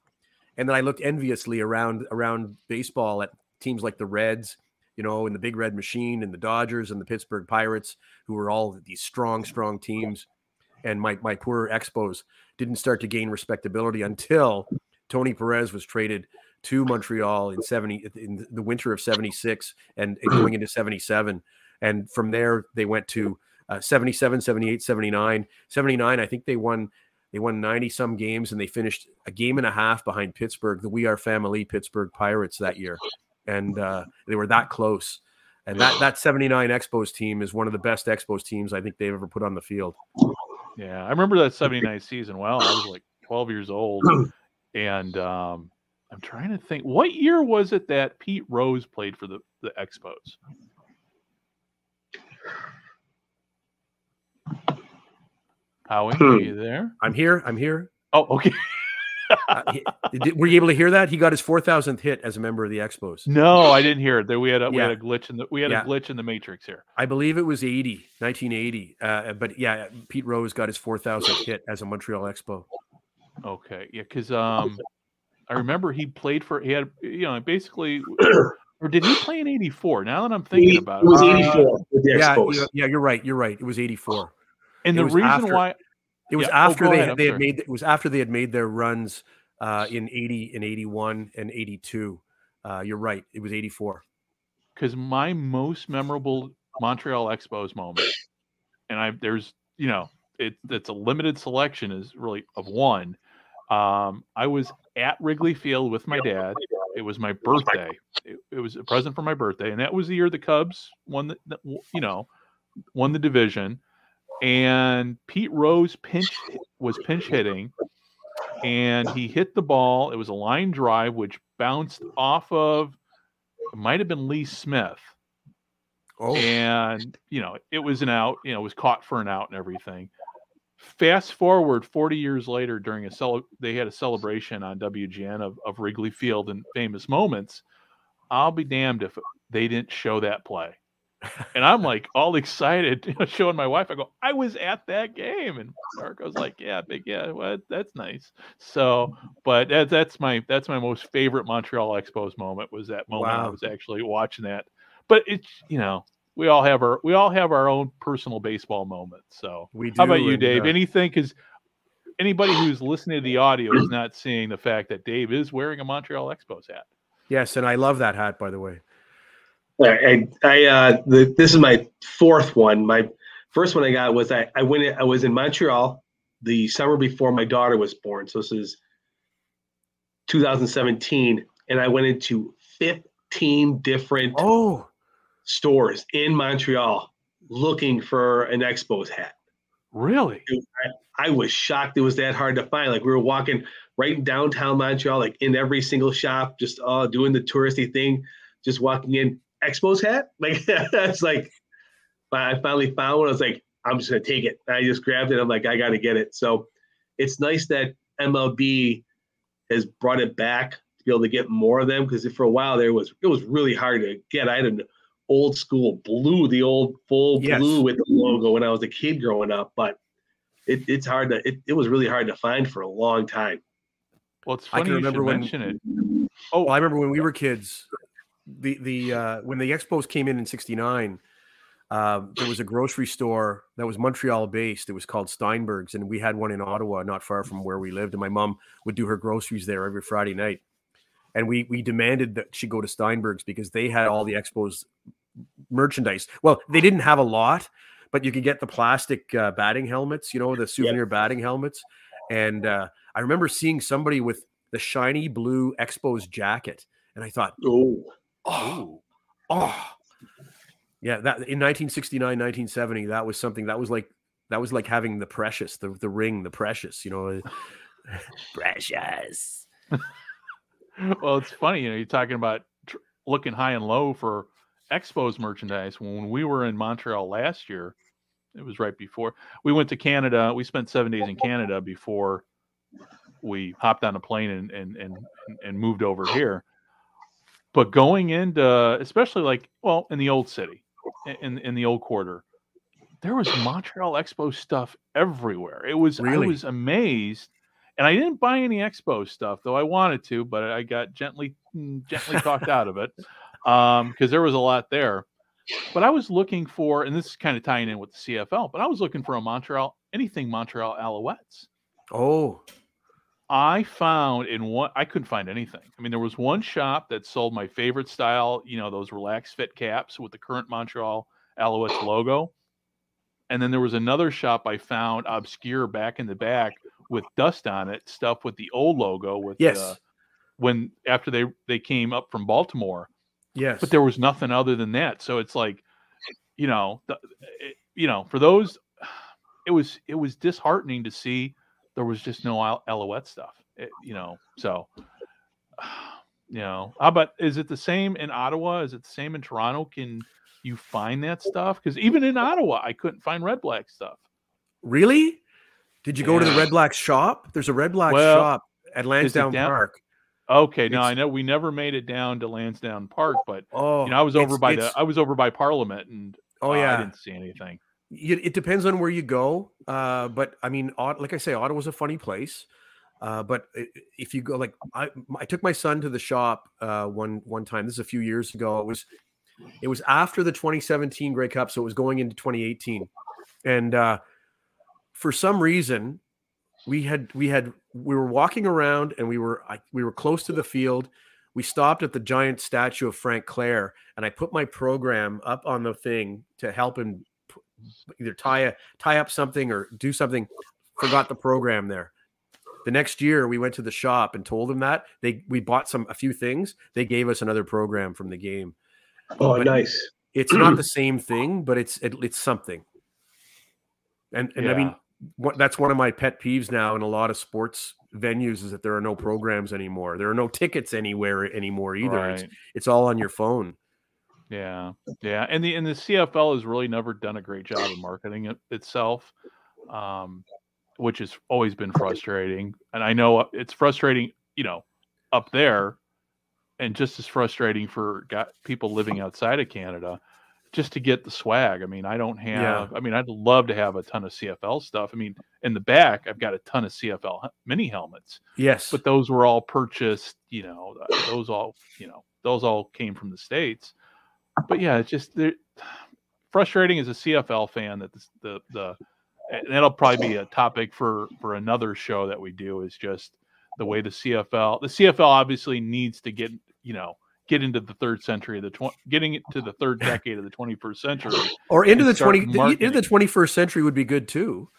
and then I looked enviously around around baseball at teams like the Reds, you know, and the Big Red Machine, and the Dodgers, and the Pittsburgh Pirates, who were all these strong, strong teams. And my my poor Expos didn't start to gain respectability until Tony Perez was traded to Montreal in 70 in the winter of 76 and, and going into 77 and from there they went to uh, 77 78 79 79 I think they won they won 90 some games and they finished a game and a half behind Pittsburgh the We Are Family Pittsburgh Pirates that year. And uh, they were that close. And that that 79 Expos team is one of the best Expos teams I think they've ever put on the field. Yeah, I remember that '79 season. Well. I was like 12 years old, and um, I'm trying to think what year was it that Pete Rose played for the the Expos? Howie, are you there? I'm here I'm here Oh, okay. Uh, he- did- were you able to hear that he got his 4000th hit as a member of the Expos No, I didn't hear it. There we had a we had a glitch in the we had Yeah. a glitch in the matrix here. I believe it was 80, 1980. Uh, but yeah, Pete Rose got his 4,000th hit as a Montreal Expo. Okay, yeah, because um, I remember he played for he had you know basically, or did he play in '84? Now that I'm thinking He- about it it was Uh, 84 with the Yeah, you- yeah, you're right. You're right. It was 84. and it the reason after- why It was Yeah. Oh, after go they ahead, they had made it was after they had made their runs uh, in 80 and 81 and 82. Uh, you're right. It was 84. because my most memorable Montreal Expos moment, and I there's you know it it's a limited selection is really of one. Um, I was at Wrigley Field with my dad. It was my birthday. It, it was a present for my birthday, and that was the year the Cubs won the, the you know won the division. And Pete Rose pinch was pinch hitting, and he hit the ball. It was a line drive which bounced off of it might have been Lee Smith. Oh, And, you know, it was an out, you know, it was caught for an out and everything. Fast forward 40 years later during a cel they had a celebration on WGN of, of Wrigley Field and famous moments. I'll be damned if they didn't show that play. And I'm like all excited, you know, showing my wife. I go, I was at that game, and Marco's like, Yeah, big, yeah, well, that's nice. So, but that, that's my that's my most favorite Montreal Expos moment was that moment I was actually watching that. But it's you know we all have our we all have our own personal baseball moments. So we do. how about you, Dave? uh, Anything? Because anybody who's listening to the audio is not seeing the fact that Dave is wearing a Montreal Expos hat. yes, and I love that hat, by the way. I, I uh, the, this is my fourth one. My first one I got was I, I went in, I was in Montreal the summer before my daughter was born. So this is 2017, and I went into 15 different Oh, stores in Montreal looking for an Expos hat. Really? I was shocked it was that hard to find. Like we were walking right in downtown Montreal, like in every single shop, just uh, doing the touristy thing, just walking in. Expos hat, like that's like. I finally found one. I was like, I'm just gonna take it. I just grabbed it. I'm like, I gotta get it. So, it's nice that MLB has brought it back to be able to get more of them because for a while there was it was really hard to get. I had an old school blue, the old full Yes. blue with the logo when I was a kid growing up, but it, it's hard to it, it was really hard to find for a long time. Well, it's I funny can you should remember when- mention it. Oh, I remember when we were kids, the the uh, when the Expos came in in '69, um, there was a grocery store that was Montreal based. It was called Steinberg's, and we had one in Ottawa, not far from where we lived. And my mom would do her groceries there every Friday night, and we we demanded that she go to Steinberg's because they had all the Expos merchandise. Well, they didn't have a lot, but you could get the plastic uh, batting helmets, you know, the souvenir batting helmets. And uh, I remember seeing somebody with the shiny blue Expos jacket, and I thought, Oh, oh, oh, yeah. That in 1969, 1970, that was something that was like that was like having the precious, the the ring, the precious, you know, precious. Well, it's funny, you know, you're talking about looking high and low for Expos merchandise. When we were in Montreal last year, it was right before we went to Canada. We spent seven days in Canada before we hopped on a plane and and and, and moved over here. But going into, especially like, well, in the old city, in in the old quarter, there was Montreal Expo stuff everywhere. It was Really? I was amazed, and I didn't buy any Expo stuff though I wanted to, but I got gently mm, gently talked out of it um because there was a lot there. But I was looking for, and this is kind of tying in with the CFL, but I was looking for a Montreal anything Montreal Alouettes. Oh, I found in one I couldn't find anything. I mean, there was one shop that sold my favorite style, you know, those relaxed fit caps with the current Montreal Alouettes logo. And then there was another shop I found obscure back in the back with dust on it, stuff with the old logo with yes, uh, when after they they came up from Baltimore, yes. but there was nothing other than that. So it's like, you know, the, it, you know, for those, it was it was disheartening to see there was just no Al- Alouette stuff. It- you know, so you know, how about is it the same in Ottawa? Is it the same in Toronto? Can you find that stuff? Because even in Ottawa, I couldn't find red black stuff. really? Did you go to the Red Black shop? There's a Red Black Well, shop at Lansdowne down- Park. Okay, now I know we never made it down to Lansdowne Park, but Oh, you know, I was over by the I was over by Parliament, and Oh uh, yeah, I didn't see anything. you, it depends on where you go. Uh, but I mean, like I say, Ottawa's a funny place. Uh, but if you go, like I, I took my son to the shop uh, one one time. This is a few years ago. It was it was after the 2017 Grey Cup, so it was going into 2018, and uh, for some reason, we had we had we were walking around and we were I, we were close to the field. We stopped at the giant statue of Frank Clair, and I put my program up on the thing to help him either tie a tie up something or do something. Forgot the program there. The next year, we went to the shop and told them that they we bought some a few things. They gave us another program from the game. Oh, But- nice. It's not the same thing, but it's it, it's something. And and I mean, Yeah. What that's one of my pet peeves now in a lot of sports venues is that there are no programs anymore. There are no tickets anywhere anymore either. It's Right. it's all on your phone. Yeah, yeah, and the and the CFL has really never done a great job of marketing it itself, um, which has always been frustrating. And I know uh, it's frustrating, you know, up there, and just as frustrating for got people living outside of Canada, just to get the swag. I mean, I don't have. I mean, I'd love to have a ton of CFL stuff. I mean, in the back, I've got a ton of CFL mini helmets Yes. but those were all purchased you know those all you know those all came from the states but yeah it's just frustrating as a cfl fan that this, the the and that'll probably be a topic for for another show that we do is just the way the cfl the cfl obviously needs to get you know get into the third century of the tw- getting it to the third decade of the 21st century or into the 20 the- into the 21st century would be good too.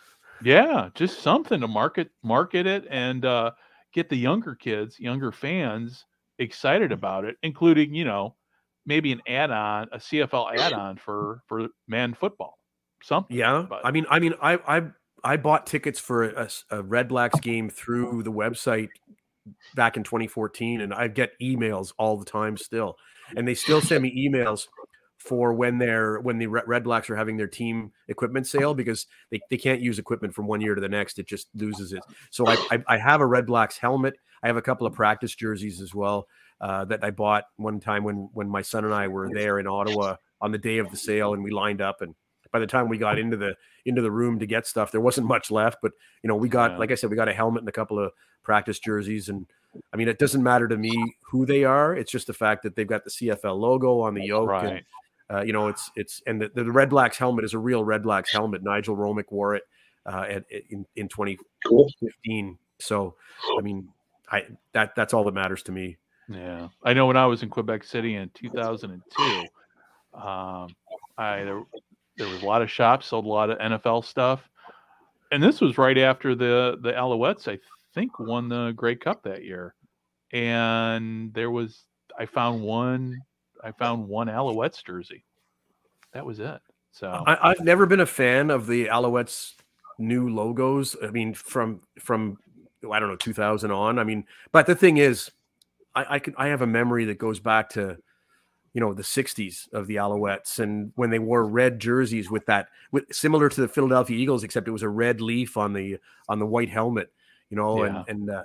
Yeah, just something to market market it and uh, get the younger kids, younger fans excited about it, including you know maybe an add-on, a CFL add-on for for Madden football, something. Yeah. But- I mean I mean I I I bought tickets for a Red Blacks game through the website back in 2014 and I get emails all the time still. And they still send me emails for when they're when the Red Blacks are having their team equipment sale because they, they can't use equipment from one year to the next. It just loses it. So I, I, I have a Red Blacks helmet. I have a couple of practice jerseys as well uh, that I bought one time when when my son and I were there in Ottawa on the day of the sale and we lined up and by the time we got into the into the room to get stuff there wasn't much left but you know we got Yeah. like i said we got a helmet and a couple of practice jerseys and i mean it doesn't matter to me who they are it's just the fact that they've got the cfl logo on the yoke and Right. uh, you know it's it's and the, the red blacks helmet is a real red blacks helmet nigel romick wore it uh, at, in, in 2015 Cool. so i mean i that that's all that matters to me Yeah, I know when I was in Quebec City in 2002, um, I there, there was a lot of shops sold a lot of NFL stuff, and this was right after the the Alouettes I think won the Grey Cup that year, and there was I found one I found one Alouettes jersey. That was it. So I, I've never been a fan of the Alouettes new logos. I mean, from from oh, I don't know 2000 on. I mean, but the thing is, I I, can, I have a memory that goes back to you know the 60s of the Alouettes and when they wore red jerseys with that with similar to the Philadelphia Eagles except it was a red leaf on the on the white helmet you know Yeah. and and uh,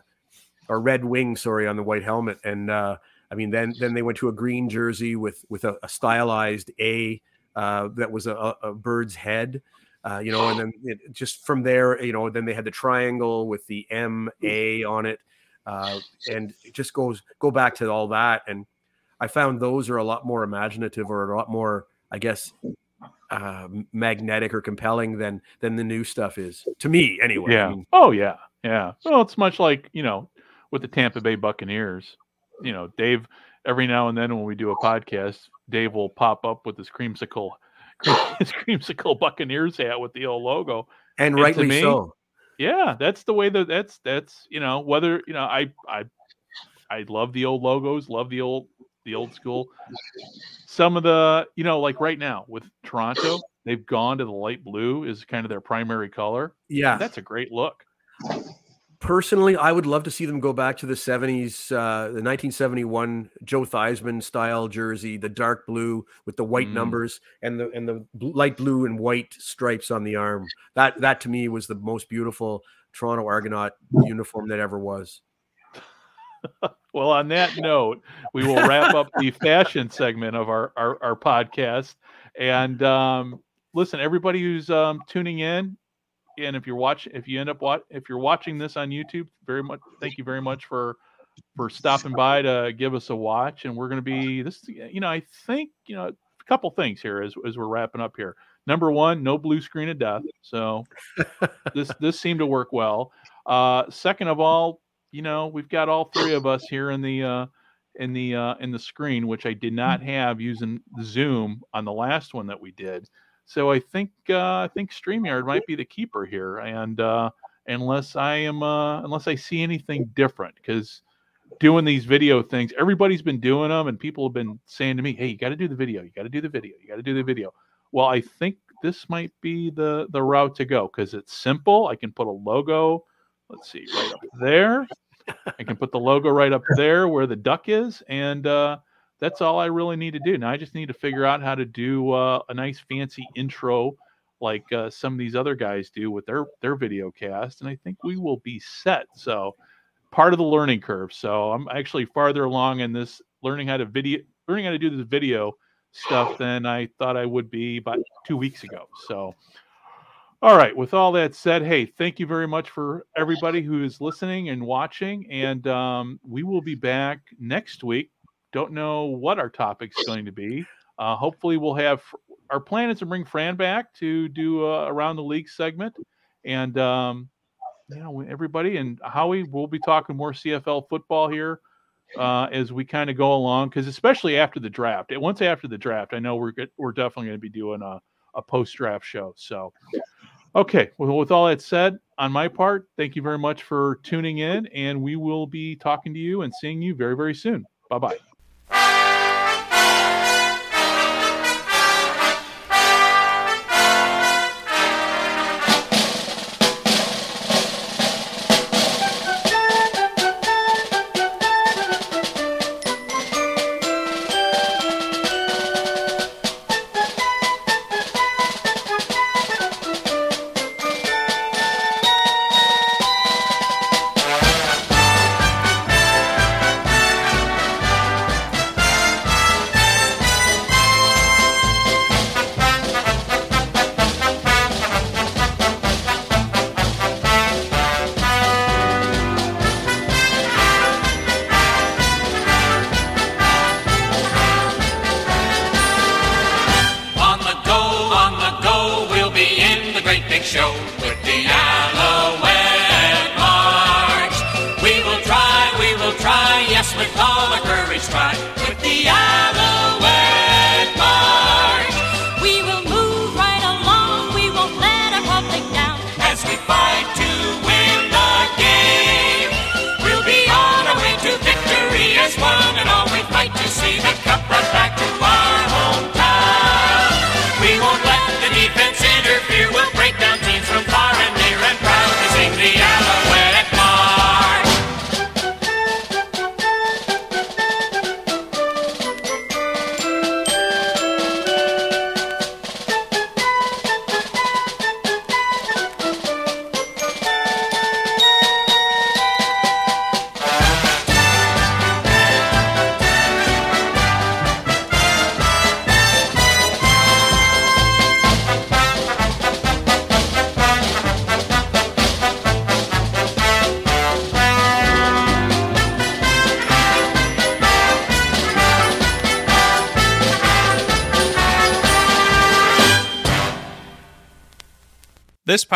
or red wing sorry on the white helmet and uh I mean then then they went to a green jersey with with a, a stylized A uh that was a, a bird's head uh, you know, and then it, just from there, you know, then they had the triangle with the M A on it, uh, and it just goes go back to all that. And I found those are a lot more imaginative or a lot more, I guess, uh, magnetic or compelling than than the new stuff is to me, anyway. I Yeah. mean, oh yeah. Yeah. Well, it's much like you know with the Tampa Bay Buccaneers. You know, Dave. Every now and then when we do a podcast, Dave will pop up with his creamsicle, his creamsicle Buccaneers hat with the old logo. and to rightly me, so. Yeah, that's the way that that's that's you know whether you know I I I love the old logos, love the old the old school. Some of the you know like right now with Toronto, they've gone to the light blue is kind of their primary color. Yeah, That's a great look. personally, I would love to see them go back to the 70s, uh, the 1971 Joe Theismann style jersey, the dark blue with the white Mm. numbers and the and the light blue and white stripes on the arm. That that to me was the most beautiful Toronto Argonaut uniform that ever was. Well, on that note, we will wrap up the fashion segment of our our, our podcast. And um, listen, everybody who's um, tuning in, and if you're watching, if you end up wat- if you're watching this on YouTube, very much thank you very much for for stopping by to give us a watch. And we're going to be this, you know, I think you know a couple things here as as we're wrapping up here. Number one, no blue screen of death. So this this seemed to work well. Uh, second of all, you know, we've got all three of us here in the uh, in the uh, in the screen, which I did not have using Zoom on the last one that we did. So I think uh, I think Streamyard might be the keeper here, and uh, unless I am uh, unless I see anything different, because doing these video things, everybody's been doing them, and people have been saying to me, "Hey, you got to do the video. You got to do the video. You got to do the video." Well, I think this might be the the route to go because it's simple. I can put a logo. Let's see, right up there. I can put the logo right up there where the duck is, and uh, that's all I really need to do. Now I just need to figure out how to do uh, a nice fancy intro, like uh, some of these other guys do with their their video cast, and I think we will be set. So part of the learning curve. So I'm actually farther along in this learning how to video, learning how to do this video stuff than I thought I would be about two weeks ago. So. All right. With all that said, hey, thank you very much for everybody who is listening and watching. And um, we will be back next week. Don't know what our topic's going to be. Uh, hopefully, we'll have our plan is to bring Fran back to do a around the league segment. And, um, you know, everybody and Howie, we'll be talking more CFL football here uh, as we kind of go along. Because especially after the draft, once after the draft, I know we're we're definitely going to be doing a, a post draft show. So, Okay. Well, with all that said, on my part, thank you very much for tuning in, and we will be talking to you and seeing you very, very soon. Bye bye.